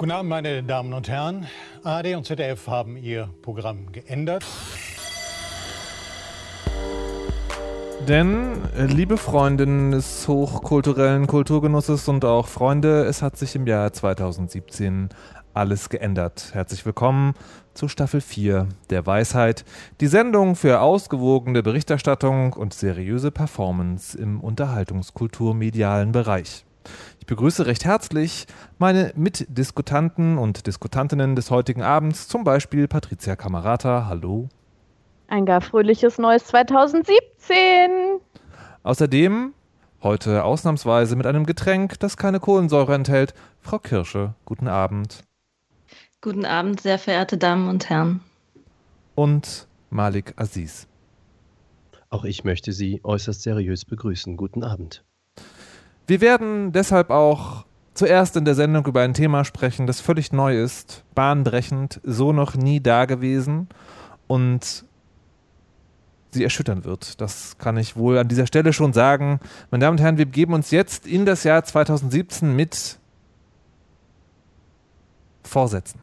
Guten Abend, meine Damen und Herren. ARD und ZDF haben ihr Programm geändert. Denn, äh, liebe Freundinnen des hochkulturellen Kulturgenusses und auch Freunde, es hat sich im Jahr 2017 alles geändert. Herzlich willkommen zu Staffel 4 der Weisheit, die Sendung für ausgewogene Berichterstattung und seriöse Performance im unterhaltungskulturmedialen Bereich. Ich begrüße recht herzlich meine Mitdiskutanten und Diskutantinnen des heutigen Abends, zum Beispiel Patricia Kamerata. Hallo. Ein gar fröhliches neues 2017. Außerdem heute ausnahmsweise mit einem Getränk, das keine Kohlensäure enthält. Frau Kirsche, guten Abend. Guten Abend, sehr verehrte Damen und Herren. Und Malik Aziz. Auch ich möchte Sie äußerst seriös begrüßen. Guten Abend. Wir werden deshalb auch zuerst in der Sendung über ein Thema sprechen, das völlig neu ist, bahnbrechend, so noch nie dagewesen und sie erschüttern wird. Das kann ich wohl an dieser Stelle schon sagen. Meine Damen und Herren, wir begeben uns jetzt in das Jahr 2017 mit Vorsätzen.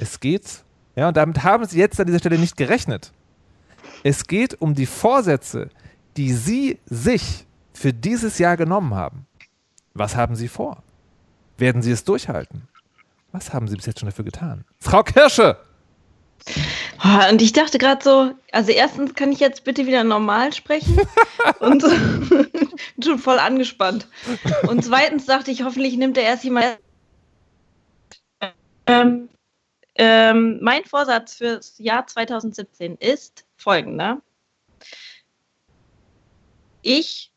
Es geht, ja, und damit haben Sie jetzt an dieser Stelle nicht gerechnet. Es geht um die Vorsätze, die Sie sich für dieses Jahr genommen haben. Was haben Sie vor? Werden Sie es durchhalten? Was haben Sie bis jetzt schon dafür getan? Frau Kirsche! Oh, und ich dachte gerade so, also erstens kann ich jetzt bitte wieder normal sprechen und bin schon voll angespannt. Und zweitens dachte ich, hoffentlich nimmt er erst jemand. Ähm, ähm, mein Vorsatz fürs Jahr 2017 ist folgender. Ich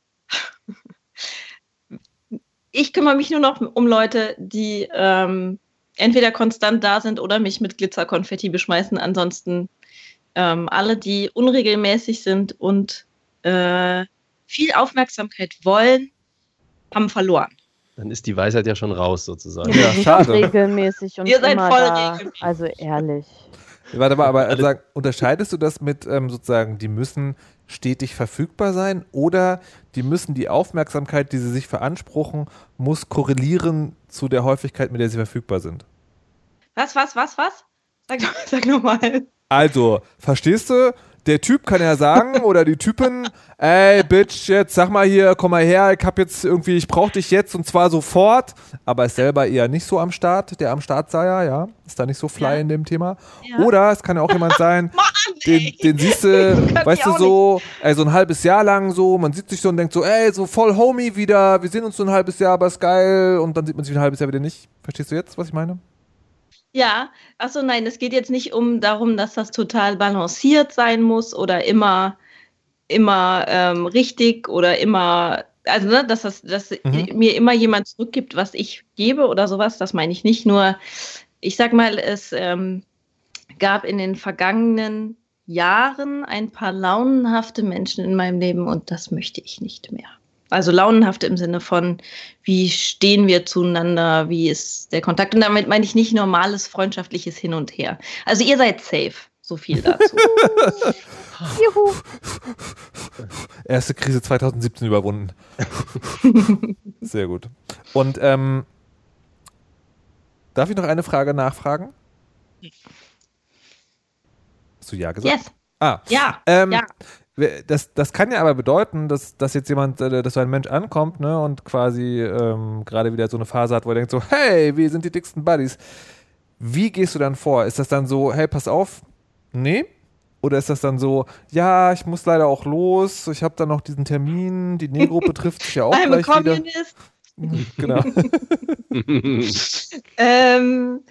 ich kümmere mich nur noch um Leute, die ähm, entweder konstant da sind oder mich mit Glitzerkonfetti beschmeißen. Ansonsten ähm, alle, die unregelmäßig sind und äh, viel Aufmerksamkeit wollen, haben verloren. Dann ist die Weisheit ja schon raus, sozusagen. Ja, schade. regelmäßig und Ihr seid immer voll da. regelmäßig. Also ehrlich. Warte mal, aber sag, unterscheidest du das mit ähm, sozusagen, die müssen stetig verfügbar sein oder die müssen die Aufmerksamkeit, die sie sich veranspruchen, muss korrelieren zu der Häufigkeit, mit der sie verfügbar sind? Was, was, was, was? Sag, sag nochmal. Also, verstehst du? Der Typ kann ja sagen oder die Typin, ey Bitch, jetzt sag mal hier, komm mal her, ich hab jetzt irgendwie, ich brauch dich jetzt und zwar sofort, aber ist selber eher nicht so am Start, der am Start sei ja, ja, ist da nicht so fly Ja. in dem Thema. Ja. Oder es kann ja auch jemand sein, Mann, den, den siehst du, weißt du so, ey, so ein halbes Jahr lang so, man sieht sich so und denkt so, ey, so voll Homie wieder, wir sehen uns so ein halbes Jahr, aber ist geil und dann sieht man sich ein halbes Jahr wieder nicht. Verstehst du jetzt, was ich meine? Ja, achso, nein, es geht jetzt nicht um darum, dass das total balanciert sein muss oder immer, immer ähm, richtig oder immer, also ne, dass, das, dass Mhm. mir immer jemand zurückgibt, was ich gebe oder sowas, das meine ich nicht. Nur, ich sag mal, es ähm, gab in den vergangenen Jahren ein paar launenhafte Menschen in meinem Leben und das möchte ich nicht mehr. Also launenhaft im Sinne von, wie stehen wir zueinander, wie ist der Kontakt. Und damit meine ich nicht normales freundschaftliches Hin und Her. Also ihr seid safe, so viel dazu. Juhu. Erste Krise 2017 überwunden. Sehr gut. Und ähm, darf ich noch eine Frage nachfragen? Hast du ja gesagt? yes, Ah, ja, ähm, ja. Das, das kann ja aber bedeuten, dass, dass jetzt jemand, äh, dass so ein Mensch ankommt ne, und quasi ähm, gerade wieder so eine Phase hat, wo er denkt so, hey, wir sind die dicksten Buddies. Wie gehst du dann vor? Ist das dann so, hey, pass auf, nee? Oder ist das dann so, ja, ich muss leider auch los, ich habe dann noch diesen Termin, die Negro betrifft sich ja auch I'm a gleich wieder. communist. Genau. Ähm,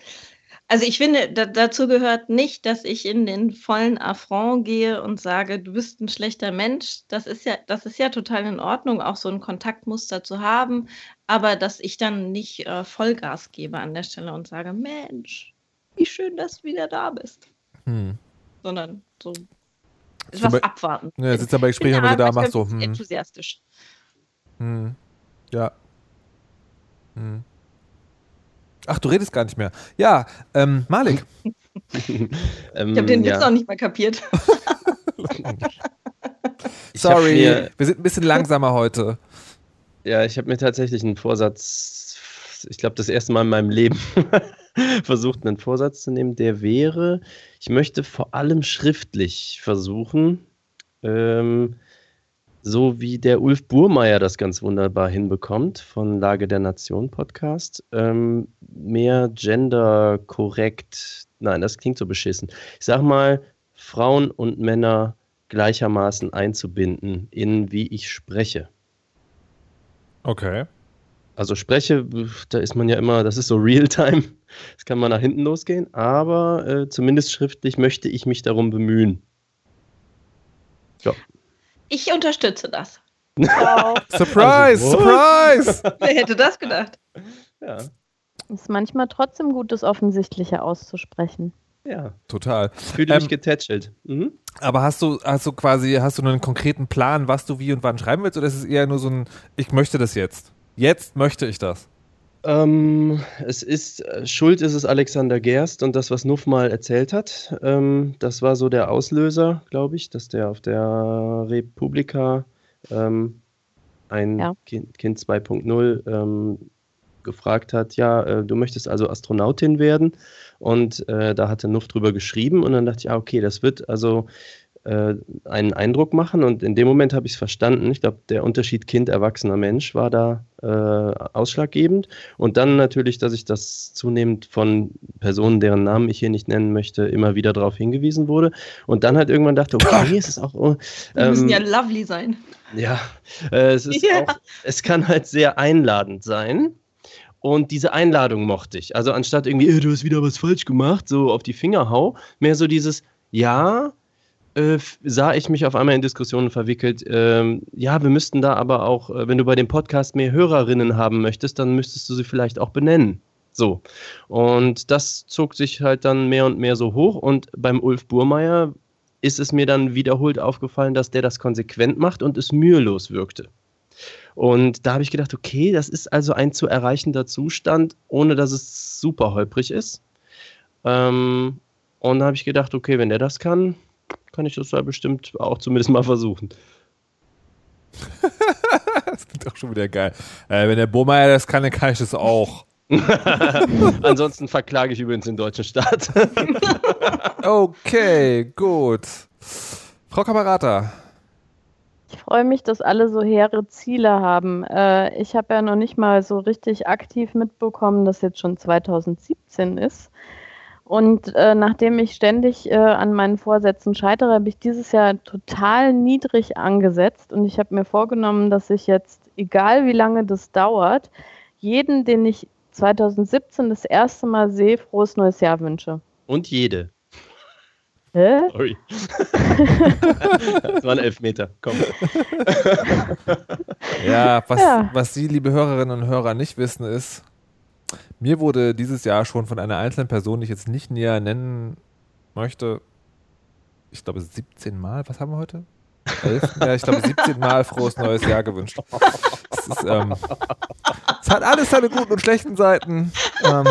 also ich finde, da, dazu gehört nicht, dass ich in den vollen Affront gehe und sage, du bist ein schlechter Mensch. Das ist ja, das ist ja total in Ordnung, auch so ein Kontaktmuster zu haben, aber dass ich dann nicht äh, Vollgas gebe an der Stelle und sage, Mensch, wie schön, dass du wieder da bist. Hm. Sondern so etwas bei- abwarten. Ja, sitzt dann bei Gesprächen immer so da, macht so, hm, enthusiastisch. hm, ja. Hm. Ach, du redest gar nicht mehr. Ja, ähm, Malik. ähm, Ich habe den Witz ja. noch nicht mal kapiert. Sorry, Mir, wir sind ein bisschen langsamer heute. ja, ich habe mir tatsächlich einen Vorsatz ich glaube, das erste Mal in meinem Leben versucht, einen Vorsatz zu nehmen. Der wäre, ich möchte vor allem schriftlich versuchen, ähm, so wie der Ulf Burmeier das ganz wunderbar hinbekommt von Lage der Nation Podcast, ähm, mehr genderkorrekt, nein, das klingt so beschissen. Ich sag mal, Frauen und Männer gleichermaßen einzubinden in wie ich spreche. Okay. Also spreche, da ist man ja immer, das ist so Realtime, das kann mal nach hinten losgehen, aber äh, zumindest schriftlich möchte ich mich darum bemühen. Ja. Ich unterstütze das. Wow. Surprise, Also? Surprise! Wer hätte das gedacht? Ja, Ist manchmal trotzdem gut, das Offensichtliche auszusprechen. ja. Total. Fühle Ähm, mich getätschelt. Mhm. Aber hast du, hast du quasi, hast du einen konkreten Plan, was du wie und wann schreiben willst, oder ist es eher nur so ein, ich möchte das jetzt? Jetzt möchte ich das. Ähm, es ist, äh, schuld ist es Alexander Gerst und das, was Nuff mal erzählt hat. Ähm, das war so der Auslöser, glaube ich, dass der auf der Republika ähm, ein Ja. Kind, kind 2.0 ähm, gefragt hat, ja, äh, du möchtest also Astronautin werden. Und äh, da hatte Nuff drüber geschrieben und dann dachte ich, ah, okay, das wird also einen Eindruck machen. Und in dem Moment habe ich es verstanden. Ich glaube, der Unterschied Kind-Erwachsener Mensch war da äh, ausschlaggebend. Und dann natürlich, dass ich das zunehmend von Personen, deren Namen ich hier nicht nennen möchte, immer wieder darauf hingewiesen wurde. Und dann halt irgendwann dachte, okay, es ist auch. oh, Wir müssen ja ähm, lovely sein. ja, äh, es ist Ja. auch, es kann halt sehr einladend sein. Und diese Einladung mochte ich. Also anstatt irgendwie, "Äh, du hast wieder was falsch gemacht, so auf die Finger hau, mehr so dieses, ja, äh, sah ich mich auf einmal in Diskussionen verwickelt. Ähm, ja, wir müssten da aber auch, äh, wenn du bei dem Podcast mehr Hörerinnen haben möchtest, dann müsstest du sie vielleicht auch benennen. So. Und das zog sich halt dann mehr und mehr so hoch. Und beim Ulf Burmeier ist es mir dann wiederholt aufgefallen, dass der das konsequent macht und es mühelos wirkte. Und da habe ich gedacht, okay, das ist also ein zu erreichender Zustand, ohne dass es super holprig ist. Ähm, und da habe ich gedacht, okay, wenn der das kann, kann ich das ja bestimmt auch zumindest mal versuchen. Das klingt auch schon wieder geil. Äh, wenn der Burmeier das kann, dann kann ich das auch. Ansonsten verklage ich übrigens den deutschen Staat. Okay, gut. Frau Kamerata. Ich freue mich, dass alle so hehre Ziele haben. Äh, ich habe ja noch nicht mal so richtig aktiv mitbekommen, dass jetzt schon 2017 ist. Und äh, nachdem ich ständig äh, an meinen Vorsätzen scheitere, habe ich dieses Jahr total niedrig angesetzt. Und ich habe mir vorgenommen, dass ich jetzt, egal wie lange das dauert, jeden, den ich 2017 das erste Mal sehe, frohes neues Jahr wünsche. Und jede. Hä? Sorry. das waren Elfmeter. Komm. Ja, was, Ja. was Sie, liebe Hörerinnen und Hörer, nicht wissen, ist, mir wurde dieses Jahr schon von einer einzelnen Person, die ich jetzt nicht näher nennen möchte, ich glaube 17 Mal, was haben wir heute? Elf? Ja, ich glaube 17 Mal frohes neues Jahr gewünscht. Es, ist, ähm, es hat alles seine guten und schlechten Seiten, ähm,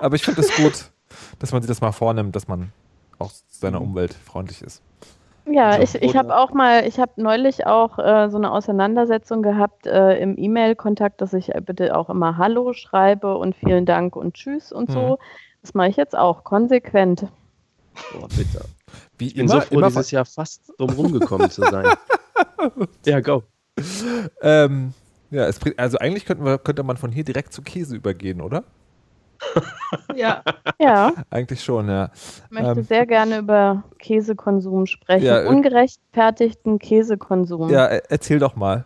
aber ich finde es gut, dass man sich das mal vornimmt, dass man auch seiner Umwelt freundlich ist. Ja, So, ich, ich habe auch mal, ich habe neulich auch äh, so eine Auseinandersetzung gehabt äh, im E-Mail-Kontakt, dass ich äh, bitte auch immer Hallo schreibe und vielen Dank und Tschüss und so. Mhm. Das mache ich jetzt auch konsequent. Boah, bitte. Wie Ich bin immer, so froh, immer dieses Jahr fast drum rumgekommen zu sein. ja, go. Ähm, ja, es, bringt- also eigentlich könnten wir, könnte man von hier direkt zu Käse übergehen, oder? Ja. Ja, Eigentlich schon, ja. ich möchte Ähm. sehr gerne über Käsekonsum sprechen. Ja, äh, Ungerechtfertigten Käsekonsum. Ja, e- erzähl doch mal.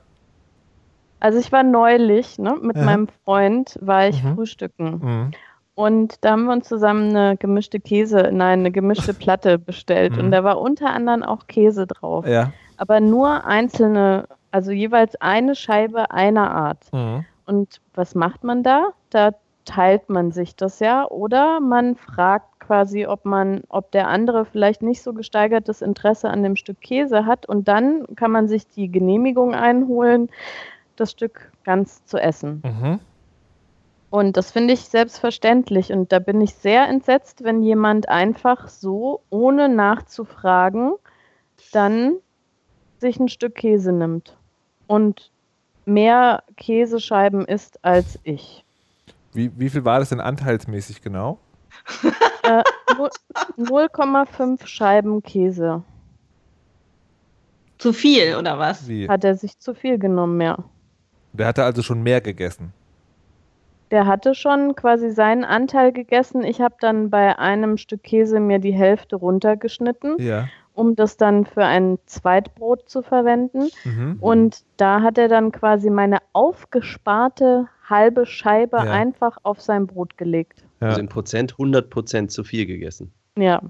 Also ich war neulich, ne, mit Ja. meinem Freund war ich Mhm. frühstücken. Mhm. Und da haben wir uns zusammen eine gemischte Käse, nein, eine gemischte Platte bestellt. Mhm. Und da war unter anderem auch Käse drauf. Ja. aber nur einzelne, also jeweils eine Scheibe einer Art. Mhm. Und was macht man da? Da teilt man sich das ja oder man fragt quasi, ob man, ob der andere vielleicht nicht so gesteigertes Interesse an dem Stück Käse hat und dann kann man sich die Genehmigung einholen, das Stück ganz zu essen. Mhm. Und das finde ich selbstverständlich und da bin ich sehr entsetzt, wenn jemand einfach so, ohne nachzufragen, dann sich ein Stück Käse nimmt und mehr Käsescheiben isst als ich. Wie, wie viel war das denn anteilsmäßig genau? Äh, 0,5 Scheiben Käse. Zu viel, oder was? Wie? Hat er sich zu viel genommen, ja. Der hatte also schon mehr gegessen. Der hatte schon quasi seinen Anteil gegessen. Ich habe dann bei einem Stück Käse mir die Hälfte runtergeschnitten, Ja. Um das dann für ein Zweitbrot zu verwenden. Mhm. Und da hat er dann quasi meine aufgesparte halbe Scheibe Ja. einfach auf sein Brot gelegt. Ja. Also im Prozent 100 Prozent zu viel gegessen. Ja,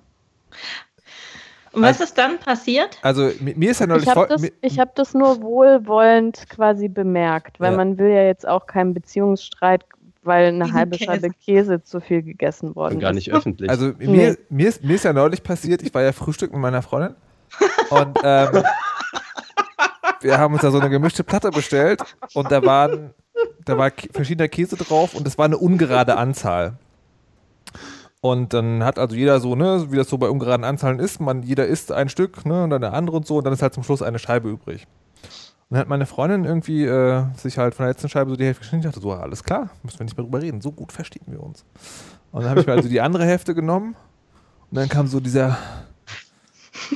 Und was ist dann passiert? Also mi- mir ist ja neulich ich habe das, hab das nur wohlwollend quasi bemerkt, weil Ja. man will ja jetzt auch keinen Beziehungsstreit, weil eine Wegen halbe Käse. Scheibe Käse zu viel gegessen worden Und gar ist. nicht öffentlich. Also mir, Nee. mir, ist, mir ist ja neulich passiert, ich war ja Frühstück mit meiner Freundin und ähm, wir haben uns da so eine gemischte Platte bestellt und da waren da war verschiedener Käse drauf und es war eine ungerade Anzahl. Und dann hat also jeder so, ne, wie das so bei ungeraden Anzahlen ist, man, jeder isst ein Stück, ne, und dann der andere und so, und dann ist halt zum Schluss eine Scheibe übrig. Dann hat meine Freundin irgendwie äh, sich halt von der letzten Scheibe so die Hälfte geschnitten. Ich dachte so, alles klar, müssen wir nicht mehr drüber reden. So gut verstehen wir uns. Und dann habe ich mir also die andere Hälfte genommen und dann kam so dieser,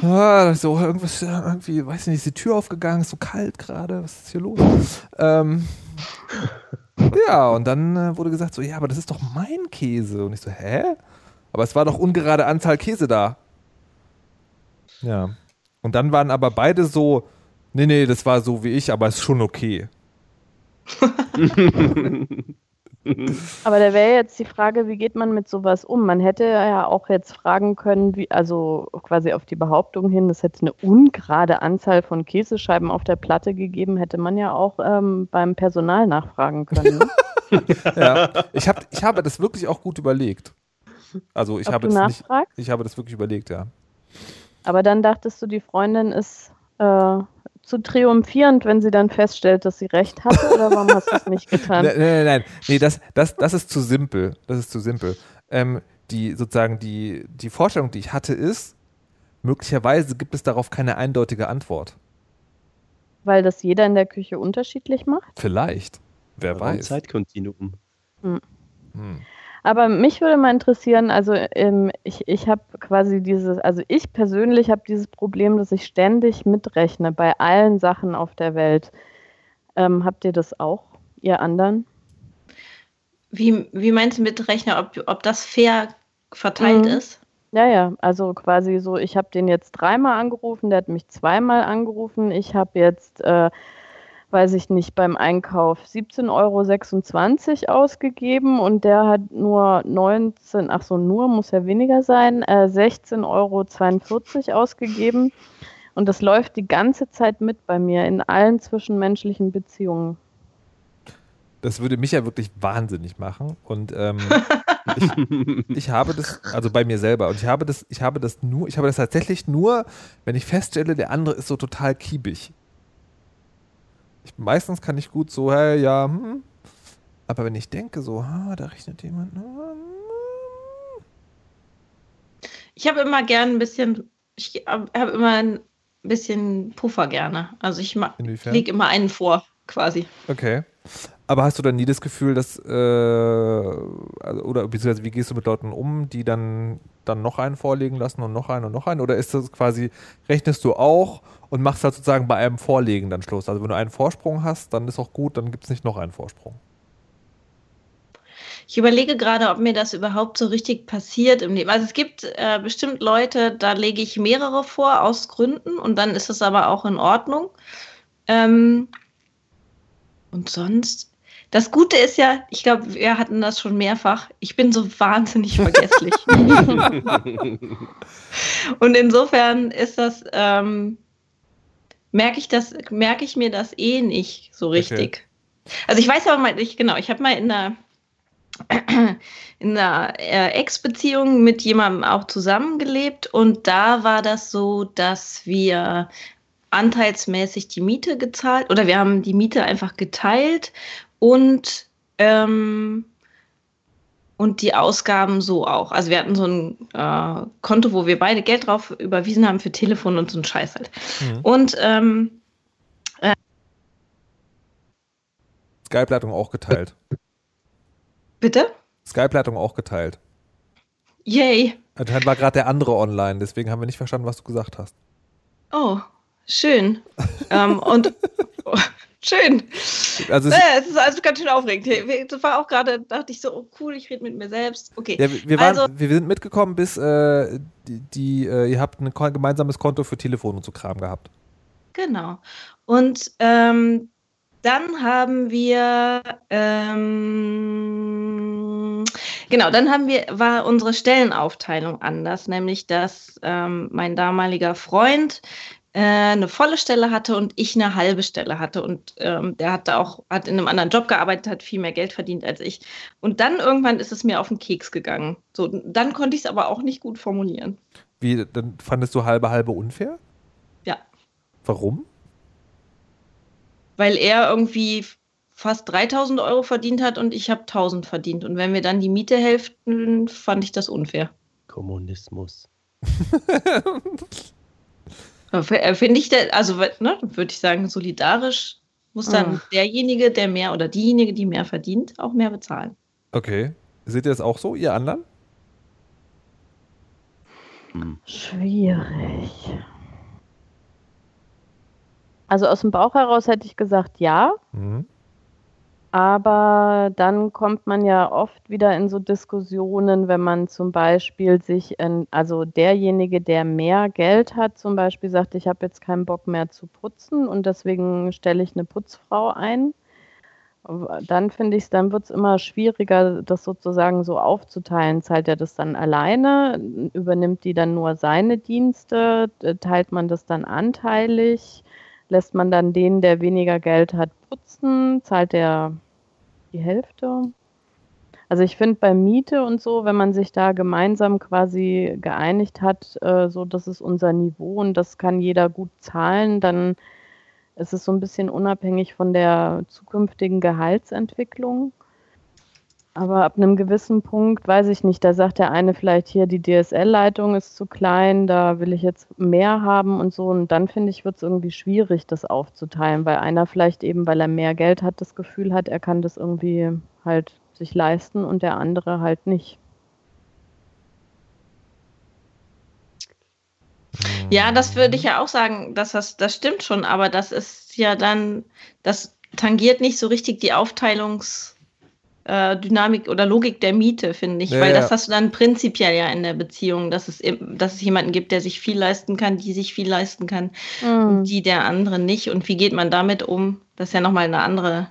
ah, so irgendwas, äh, irgendwie, weiß nicht, ist die Tür aufgegangen, ist so kalt gerade, was ist hier los? Ähm, ja, und dann äh, wurde gesagt so, ja, aber das ist doch mein Käse. Und ich so, hä? Aber es war doch ungerade Anzahl Käse da. Ja. Und dann waren aber beide so, nee, nee, das war so wie ich, aber ist schon okay. Aber da wäre jetzt die Frage, wie geht man mit sowas um? Man hätte ja auch jetzt fragen können, wie, also quasi auf die Behauptung hin, es hätte eine ungerade Anzahl von Käsescheiben auf der Platte gegeben, hätte man ja auch ähm, beim Personal nachfragen können. Ne? Ja. Ich, hab, ich habe das wirklich auch gut überlegt. Also ich Ob habe du das nicht, ich habe das wirklich überlegt, ja. Aber dann dachtest du, die Freundin ist äh, zu triumphierend, wenn sie dann feststellt, dass sie recht hatte, oder warum hast du es nicht getan? Nein, nein, nein. Nee, das, das, das ist zu simpel. Das ist zu simpel. Ähm, die sozusagen die, die Vorstellung, die ich hatte, ist, möglicherweise gibt es darauf keine eindeutige Antwort. Weil das jeder in der Küche unterschiedlich macht? Vielleicht. Wer Warum weiß. Zeitkontinuum. Hm. Aber mich würde mal interessieren, also ähm, ich, ich habe quasi dieses, also ich persönlich habe dieses Problem, dass ich ständig mitrechne bei allen Sachen auf der Welt. Ähm, habt ihr das auch, ihr anderen? Wie, wie meinst du mit Rechner, ob, ob das fair verteilt Mhm. ist? Ja, ja, also quasi so, ich habe den jetzt dreimal angerufen, der hat mich zweimal angerufen. Ich habe jetzt, äh, weiß ich nicht, beim Einkauf 17,26 Euro ausgegeben und der hat nur 19, ach so, nur, muss ja weniger sein, äh, 16,42 Euro ausgegeben. Und das läuft die ganze Zeit mit bei mir in allen zwischenmenschlichen Beziehungen. Das würde mich ja wirklich wahnsinnig machen. Und ähm, ich, ich habe das, also bei mir selber, und ich habe das, ich habe das nur, ich habe das tatsächlich nur, wenn ich feststelle, der andere ist so total kiebig. Ich, meistens kann ich gut so, hey, ja, hm. Aber wenn ich denke, so, ah, da rechnet jemand. hm, Ich habe immer gern ein bisschen, ich habe immer ein bisschen Puffer gerne. Also ich, lege immer einen vor, quasi. Okay. Aber hast du dann nie das Gefühl, dass, äh, also, oder beziehungsweise wie gehst du mit Leuten um, die dann, dann noch einen vorlegen lassen und noch einen und noch einen? Oder ist das quasi, rechnest du auch und machst halt sozusagen bei einem Vorlegen dann Schluss? Also wenn du einen Vorsprung hast, dann ist auch gut, dann gibt es nicht noch einen Vorsprung. Ich überlege gerade, ob mir das überhaupt so richtig passiert im Leben. Also es gibt äh, bestimmt Leute, da lege ich mehrere vor aus Gründen und dann ist es aber auch in Ordnung. Ähm, und sonst, das Gute ist ja, ich glaube, wir hatten das schon mehrfach, ich bin so wahnsinnig vergesslich. und insofern ist das, ähm, merke ich das, merke ich mir das eh nicht so richtig. Also ich weiß aber mal, ich, genau, ich habe mal in einer in einer äh, Ex-Beziehung mit jemandem auch zusammengelebt und da war das so, dass wir anteilsmäßig die Miete gezahlt oder wir haben die Miete einfach geteilt und ähm, und die Ausgaben so auch. Also wir hatten so ein äh, Konto, wo wir beide Geld drauf überwiesen haben für Telefon und so ein Scheiß halt. Mhm. Und ähm, Skype-Leitung auch geteilt. Bitte? Skype-Leitung auch geteilt. Yay. Anscheinend war gerade der andere online, deswegen haben wir nicht verstanden, was du gesagt hast. Oh, schön. ähm, und schön. Also es- Äh, es ist also ganz schön aufregend. Das war auch gerade, dachte ich so, oh cool, ich rede mit mir selbst. Okay. Ja, wir, waren, also, wir sind mitgekommen, bis äh, die, die äh, ihr habt ein gemeinsames Konto für Telefon und so Kram gehabt. genau. Und ähm, dann haben wir, ähm, genau, dann haben wir, war unsere Stellenaufteilung anders, nämlich dass ähm, mein damaliger Freund äh, eine volle Stelle hatte und ich eine halbe Stelle hatte. Und ähm, der hatte auch, hat in einem anderen Job gearbeitet, hat viel mehr Geld verdient als ich. Und dann irgendwann ist es mir auf den Keks gegangen. So, dann konnte ich es aber auch nicht gut formulieren. Wie, dann fandest du halbe halbe unfair? Ja. Warum? weil er irgendwie fast 3000 Euro verdient hat und ich habe 1000 verdient. Und wenn wir dann die Miete hälften, fand ich das unfair. Kommunismus. Aber äh, Finde ich, also ne, würde ich sagen, solidarisch muss dann Ah. derjenige, der mehr oder diejenige, die mehr verdient, auch mehr bezahlen. Okay. Seht ihr das auch so, ihr anderen? Schwierig. Also aus dem Bauch heraus hätte ich gesagt ja, Mhm. Aber dann kommt man ja oft wieder in so Diskussionen, wenn man zum Beispiel sich, in, also derjenige, der mehr Geld hat, zum Beispiel sagt, ich habe jetzt keinen Bock mehr zu putzen und deswegen stelle ich eine Putzfrau ein. Dann finde ich es, dann wird es immer schwieriger, das sozusagen so aufzuteilen. Zahlt er das dann alleine? Übernimmt die dann nur seine Dienste? Teilt man das dann anteilig? Lässt man dann den, der weniger Geld hat, putzen? Zahlt er die Hälfte? Also ich finde bei Miete und so, wenn man sich da gemeinsam quasi geeinigt hat, äh, so das ist unser Niveau und das kann jeder gut zahlen, dann ist es so ein bisschen unabhängig von der zukünftigen Gehaltsentwicklung. Aber ab einem gewissen Punkt, weiß ich nicht, da sagt der eine vielleicht hier, die DSL-Leitung ist zu klein, da will ich jetzt mehr haben und so. Und dann finde ich, wird es irgendwie schwierig, das aufzuteilen, weil einer vielleicht eben, weil er mehr Geld hat, das Gefühl hat, er kann das irgendwie halt sich leisten und der andere halt nicht. Ja, das würde ich ja auch sagen, dass das, das stimmt schon, aber das ist ja dann, das tangiert nicht so richtig die Aufteilungsdynamik äh, Dynamik oder Logik der Miete, finde ich. Ja, Weil ja. das hast du dann prinzipiell ja in der Beziehung, dass es, dass es jemanden gibt, der sich viel leisten kann, die sich viel leisten kann und die der andere nicht. Und wie geht man damit um? Das ist ja nochmal eine andere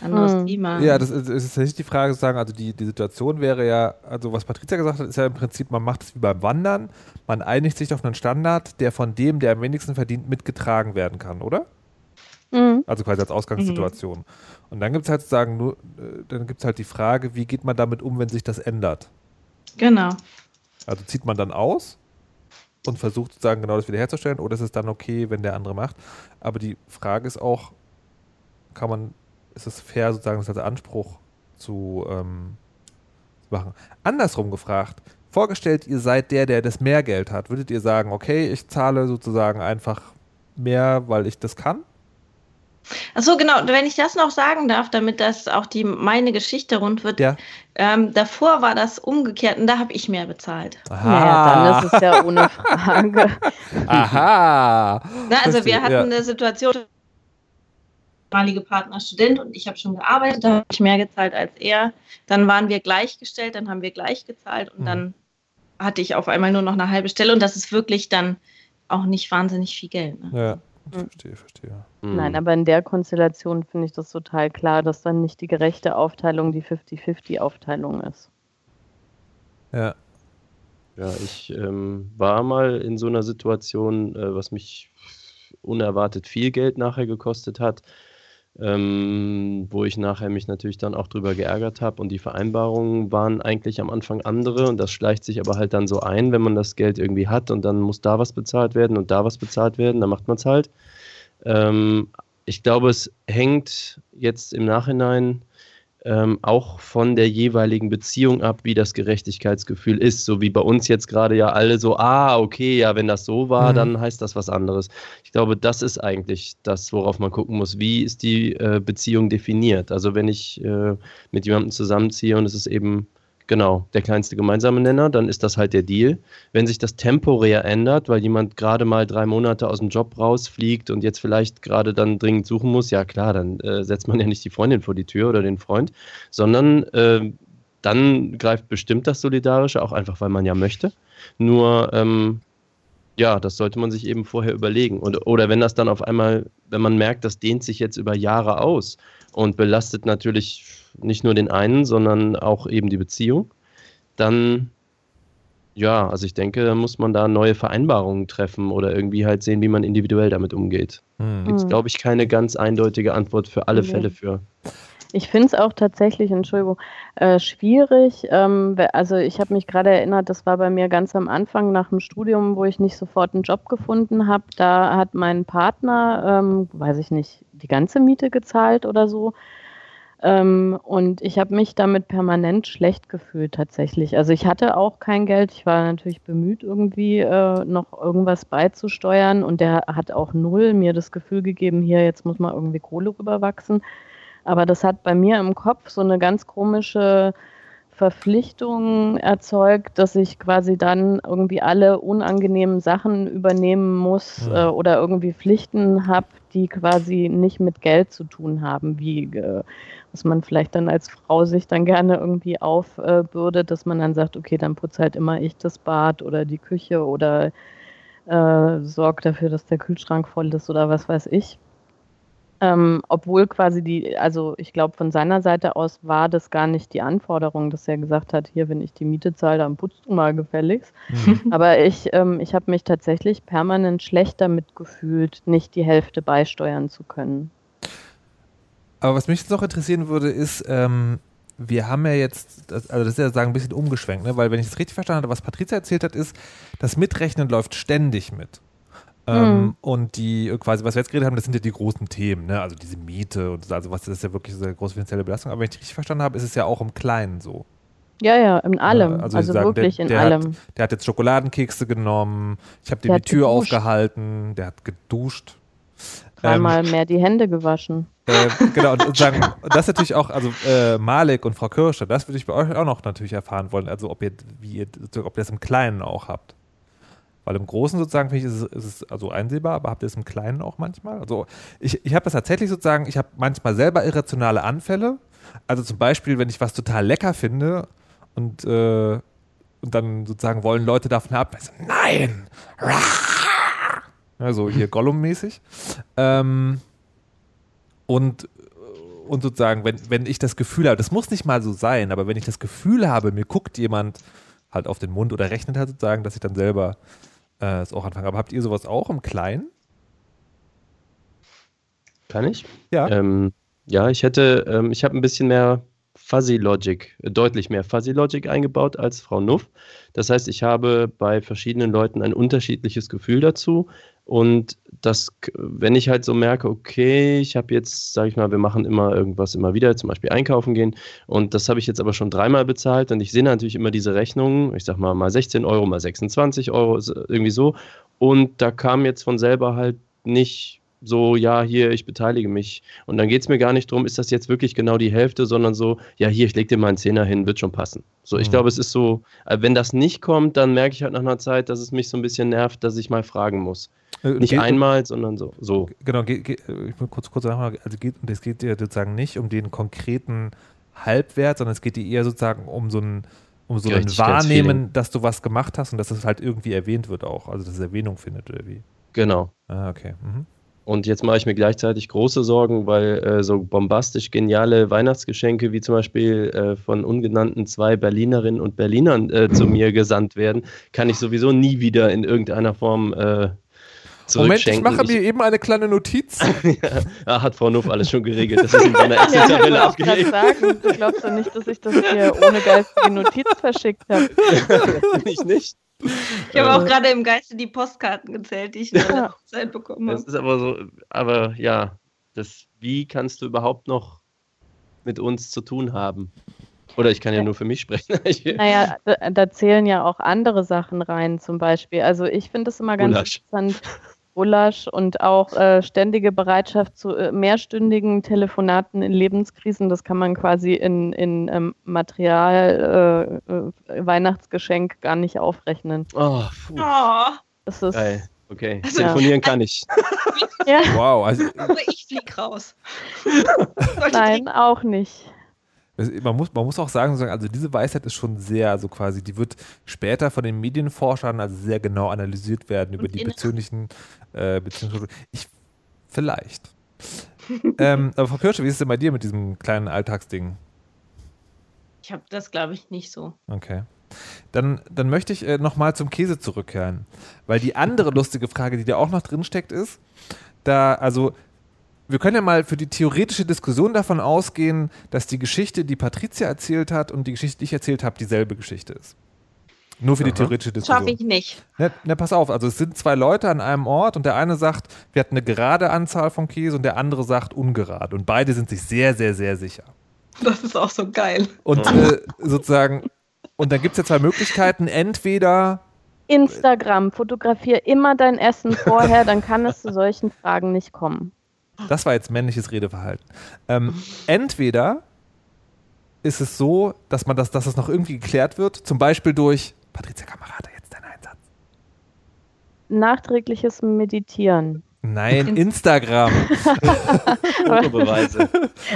anderes Hm. Thema. Ja, das ist, nicht die Frage, zu sagen, also die, die Situation wäre ja, also was Patricia gesagt hat, ist ja im Prinzip, man macht es wie beim Wandern, man einigt sich auf einen Standard, der von dem, der am wenigsten verdient, mitgetragen werden kann, oder? Mhm. Also quasi als Ausgangssituation. Und dann gibt es halt sozusagen nur, äh, dann gibt es halt die Frage, wie geht man damit um, wenn sich das ändert? Genau. Also zieht man dann aus und versucht sozusagen genau das wiederherzustellen oder ist es dann okay, wenn der andere macht? Aber die Frage ist auch, kann man, ist es fair, sozusagen das als Anspruch zu ähm, zu machen? Andersrum gefragt, vorgestellt, ihr seid der, der das mehr Geld hat, würdet ihr sagen, okay, ich zahle sozusagen einfach mehr, weil ich das kann? Achso, genau, wenn ich das noch sagen darf, damit das auch die meine Geschichte rund wird. Ja. Ähm, davor war das umgekehrt und da habe ich mehr bezahlt. Naja, dann ist es ja ohne Frage. Aha. Na, also wir hatten ja. eine Situation, der damalige Partner Student und ich habe schon gearbeitet, da habe ich mehr gezahlt als er. Dann waren wir gleichgestellt, dann haben wir gleich gezahlt und Mhm. dann hatte ich auf einmal nur noch eine halbe Stelle und das ist wirklich dann auch nicht wahnsinnig viel Geld. Ne? Ja, ich Mhm. verstehe, verstehe. Hm. Nein, aber in der Konstellation finde ich das total klar, dass dann nicht die gerechte Aufteilung die 50-50-Aufteilung ist. Ja. Ja, ich ähm, war mal in so einer Situation, äh, was mich unerwartet viel Geld nachher gekostet hat, ähm, wo ich nachher mich natürlich dann auch drüber geärgert habe und die Vereinbarungen waren eigentlich am Anfang andere und das schleicht sich aber halt dann so ein, wenn man das Geld irgendwie hat und dann muss da was bezahlt werden und da was bezahlt werden, dann macht man es halt. Ähm, ich glaube, es hängt jetzt im Nachhinein ähm, auch von der jeweiligen Beziehung ab, wie das Gerechtigkeitsgefühl ist. So wie bei uns jetzt gerade ja alle so, ah, okay, ja, wenn das so war, mhm. dann heißt das was anderes. Ich glaube, das ist eigentlich das, worauf man gucken muss. Wie ist die äh, Beziehung definiert? Also wenn ich äh, mit jemandem zusammenziehe und es ist eben Genau, der kleinste gemeinsame Nenner, dann ist das halt der Deal. Wenn sich das temporär ändert, weil jemand gerade mal drei Monate aus dem Job rausfliegt und jetzt vielleicht gerade dann dringend suchen muss, ja klar, dann äh, setzt man ja nicht die Freundin vor die Tür oder den Freund, sondern äh, dann greift bestimmt das Solidarische, auch einfach, weil man ja möchte. Nur, ähm, ja, das sollte man sich eben vorher überlegen. Und, oder wenn das dann auf einmal, wenn man merkt, das dehnt sich jetzt über Jahre aus und belastet natürlich nicht nur den einen, sondern auch eben die Beziehung, dann ja, also ich denke, da muss man da neue Vereinbarungen treffen oder irgendwie halt sehen, wie man individuell damit umgeht. Hm. Gibt es, glaube ich, keine ganz eindeutige Antwort für alle nee. Fälle für. Ich finde es auch tatsächlich, Entschuldigung, äh, schwierig. Ähm, also ich habe mich gerade erinnert, das war bei mir ganz am Anfang nach dem Studium, wo ich nicht sofort einen Job gefunden habe. Da hat mein Partner, ähm, weiß ich nicht, die ganze Miete gezahlt oder so. Ähm, und ich habe mich damit permanent schlecht gefühlt tatsächlich. Also ich hatte auch kein Geld. Ich war natürlich bemüht, irgendwie äh, noch irgendwas beizusteuern. Und der hat auch null mir das Gefühl gegeben, hier, jetzt muss mal irgendwie Kohle rüberwachsen. Aber das hat bei mir im Kopf so eine ganz komische Verpflichtung erzeugt, dass ich quasi dann irgendwie alle unangenehmen Sachen übernehmen muss ja. äh, oder irgendwie Pflichten habe, die quasi nicht mit Geld zu tun haben, wie äh, was man vielleicht dann als Frau sich dann gerne irgendwie aufbürdet, dass man dann sagt, okay, dann putze halt immer ich das Bad oder die Küche oder äh, sorge dafür, dass der Kühlschrank voll ist oder was weiß ich. Ähm, obwohl quasi die, also ich glaube, von seiner Seite aus war das gar nicht die Anforderung, dass er gesagt hat, hier, wenn ich die Miete zahle, dann putzt du mal gefälligst. Mhm. Aber ich, ähm, ich habe mich tatsächlich permanent schlecht damit gefühlt, nicht die Hälfte beisteuern zu können. Aber was mich jetzt noch interessieren würde, ist, ähm, wir haben ja jetzt, also das ist ja sagen ein bisschen umgeschwenkt, ne? weil wenn ich es richtig verstanden habe, was Patricia erzählt hat, ist, das Mitrechnen läuft ständig mit. Ähm, mhm. Und die, quasi, was wir jetzt geredet haben, das sind ja die großen Themen, ne? Also diese Miete und also was das ist ja wirklich so eine große finanzielle Belastung. Aber wenn ich richtig verstanden habe, ist es ja auch im Kleinen so. Ja, ja, in allem. also, also sagen, wirklich der, der in allem. Hat, der hat jetzt Schokoladenkekse genommen, ich habe dem die Tür geduscht. aufgehalten, der hat geduscht. Dreimal ähm, mehr die Hände gewaschen. Äh, genau, und, und sagen, das natürlich auch, also äh, Malek und Frau Kirsche, das würde ich bei euch auch noch natürlich erfahren wollen, also ob ihr, wie ihr, ob ihr das im Kleinen auch habt. Weil im Großen sozusagen finde ich, ist, ist es also einsehbar, aber habt ihr es im Kleinen auch manchmal? Also ich, ich habe das tatsächlich sozusagen, ich habe manchmal selber irrationale Anfälle. Also zum Beispiel, wenn ich was total lecker finde und, äh, und dann sozusagen wollen Leute davon ab, so, nein! Also hier Gollum-mäßig. Ähm, und, und sozusagen, wenn, wenn ich das Gefühl habe, das muss nicht mal so sein, aber wenn ich das Gefühl habe, mir guckt jemand halt auf den Mund oder rechnet halt sozusagen, dass ich dann selber äh, es auch anfangen. Aber habt ihr sowas auch im Kleinen? Kann ich? Ja. Ähm, ja, ich hätte, ähm, ich habe ein bisschen mehr Fuzzy Logic, äh, deutlich mehr Fuzzy Logic eingebaut als Frau Nuff. Das heißt, ich habe bei verschiedenen Leuten ein unterschiedliches Gefühl dazu. Und das, wenn ich halt so merke, okay, ich habe jetzt, sage ich mal, wir machen immer irgendwas immer wieder, zum Beispiel einkaufen gehen. Und das habe ich jetzt aber schon dreimal bezahlt. Und ich sehe natürlich immer diese Rechnungen, ich sag mal, mal 16 Euro, mal 26 Euro, irgendwie so. Und da kam jetzt von selber halt nicht so, ja, hier, ich beteilige mich. Und dann geht es mir gar nicht darum, ist das jetzt wirklich genau die Hälfte, sondern so, ja, hier, ich lege dir mal einen Zehner hin, wird schon passen. So, ich mhm. glaube, es ist so, äh, wenn das nicht kommt, dann merke ich halt nach einer Zeit, dass es mich so ein bisschen nervt, dass ich mal fragen muss. Äh, nicht geht, einmal, sondern so. so. Genau, geht, geht, ich will kurz, kurz sagen, also geht, es geht dir sozusagen nicht um den konkreten Halbwert, sondern es geht dir eher sozusagen um so ein um so ein Wahrnehmen, dass du was gemacht hast und dass es halt irgendwie erwähnt wird auch, also dass es Erwähnung findet oder wie. Genau. Ah, okay. Mhm. Und jetzt mache ich mir gleichzeitig große Sorgen, weil äh, so bombastisch geniale Weihnachtsgeschenke wie zum Beispiel äh, von ungenannten zwei Berlinerinnen und Berlinern äh, zu mir gesandt werden, kann ich sowieso nie wieder in irgendeiner Form äh, Moment, ich mache mir eben eine kleine Notiz. ja, hat Frau Nuff alles schon geregelt. Das ist in meiner Excel-Tabelle ja, abgelegt. Sagen, du glaubst doch nicht, dass ich das hier ohne geistige Notiz verschickt habe. ich nicht. Ich habe auch äh. gerade im Geiste die Postkarten gezählt, die ich in der Zeit bekommen habe. Das ist aber so, aber ja, das, wie kannst du überhaupt noch mit uns zu tun haben. Oder ich kann ja nur für mich sprechen. naja, da, da, zählen ja auch andere Sachen rein, zum Beispiel. Also ich finde es immer ganz Gulasch. interessant, Gulasch und auch äh, ständige Bereitschaft zu äh, mehrstündigen Telefonaten in Lebenskrisen. Das kann man quasi in, in ähm, Material äh, äh Weihnachtsgeschenk gar nicht aufrechnen. Oh, oh. Das ist, Geil. Okay, also, telefonieren kann ich. ja. Wow. Also, ich flieg raus. Nein, auch nicht. Man muss, man muss auch sagen, also diese Weisheit ist schon sehr, also quasi, die wird später von den Medienforschern also sehr genau analysiert werden über die persönlichen äh, Beziehungen. Ich, vielleicht. ähm, aber Frau Kirsche, wie ist es denn bei dir mit diesem kleinen Alltagsding? Ich habe das, glaube ich, nicht so. Okay. Dann, dann möchte ich äh, nochmal zum Käse zurückkehren. Weil die andere lustige Frage, die da auch noch drin steckt, ist, da, also wir können ja mal für die theoretische Diskussion davon ausgehen, dass die Geschichte, die Patricia erzählt hat und die Geschichte, die ich erzählt habe, dieselbe Geschichte ist. Nur für Aha. die theoretische Diskussion. Schaffe ich nicht. Na, na, pass auf, also es sind zwei Leute an einem Ort und der eine sagt, wir hatten eine gerade Anzahl von Käse und der andere sagt ungerade. Und beide sind sich sehr, sehr, sehr sicher. Das ist auch so geil. Und äh, sozusagen, und dann gibt es ja zwei Möglichkeiten. Entweder Instagram, fotografier immer dein Essen vorher, dann kann es zu solchen Fragen nicht kommen. Das war jetzt männliches Redeverhalten. Ähm, entweder ist es so, dass man das, dass das noch irgendwie geklärt wird, zum Beispiel durch Patricia Kamerata, jetzt dein Einsatz. Nachträgliches Meditieren. Nein, Instagram. Fotobeweise.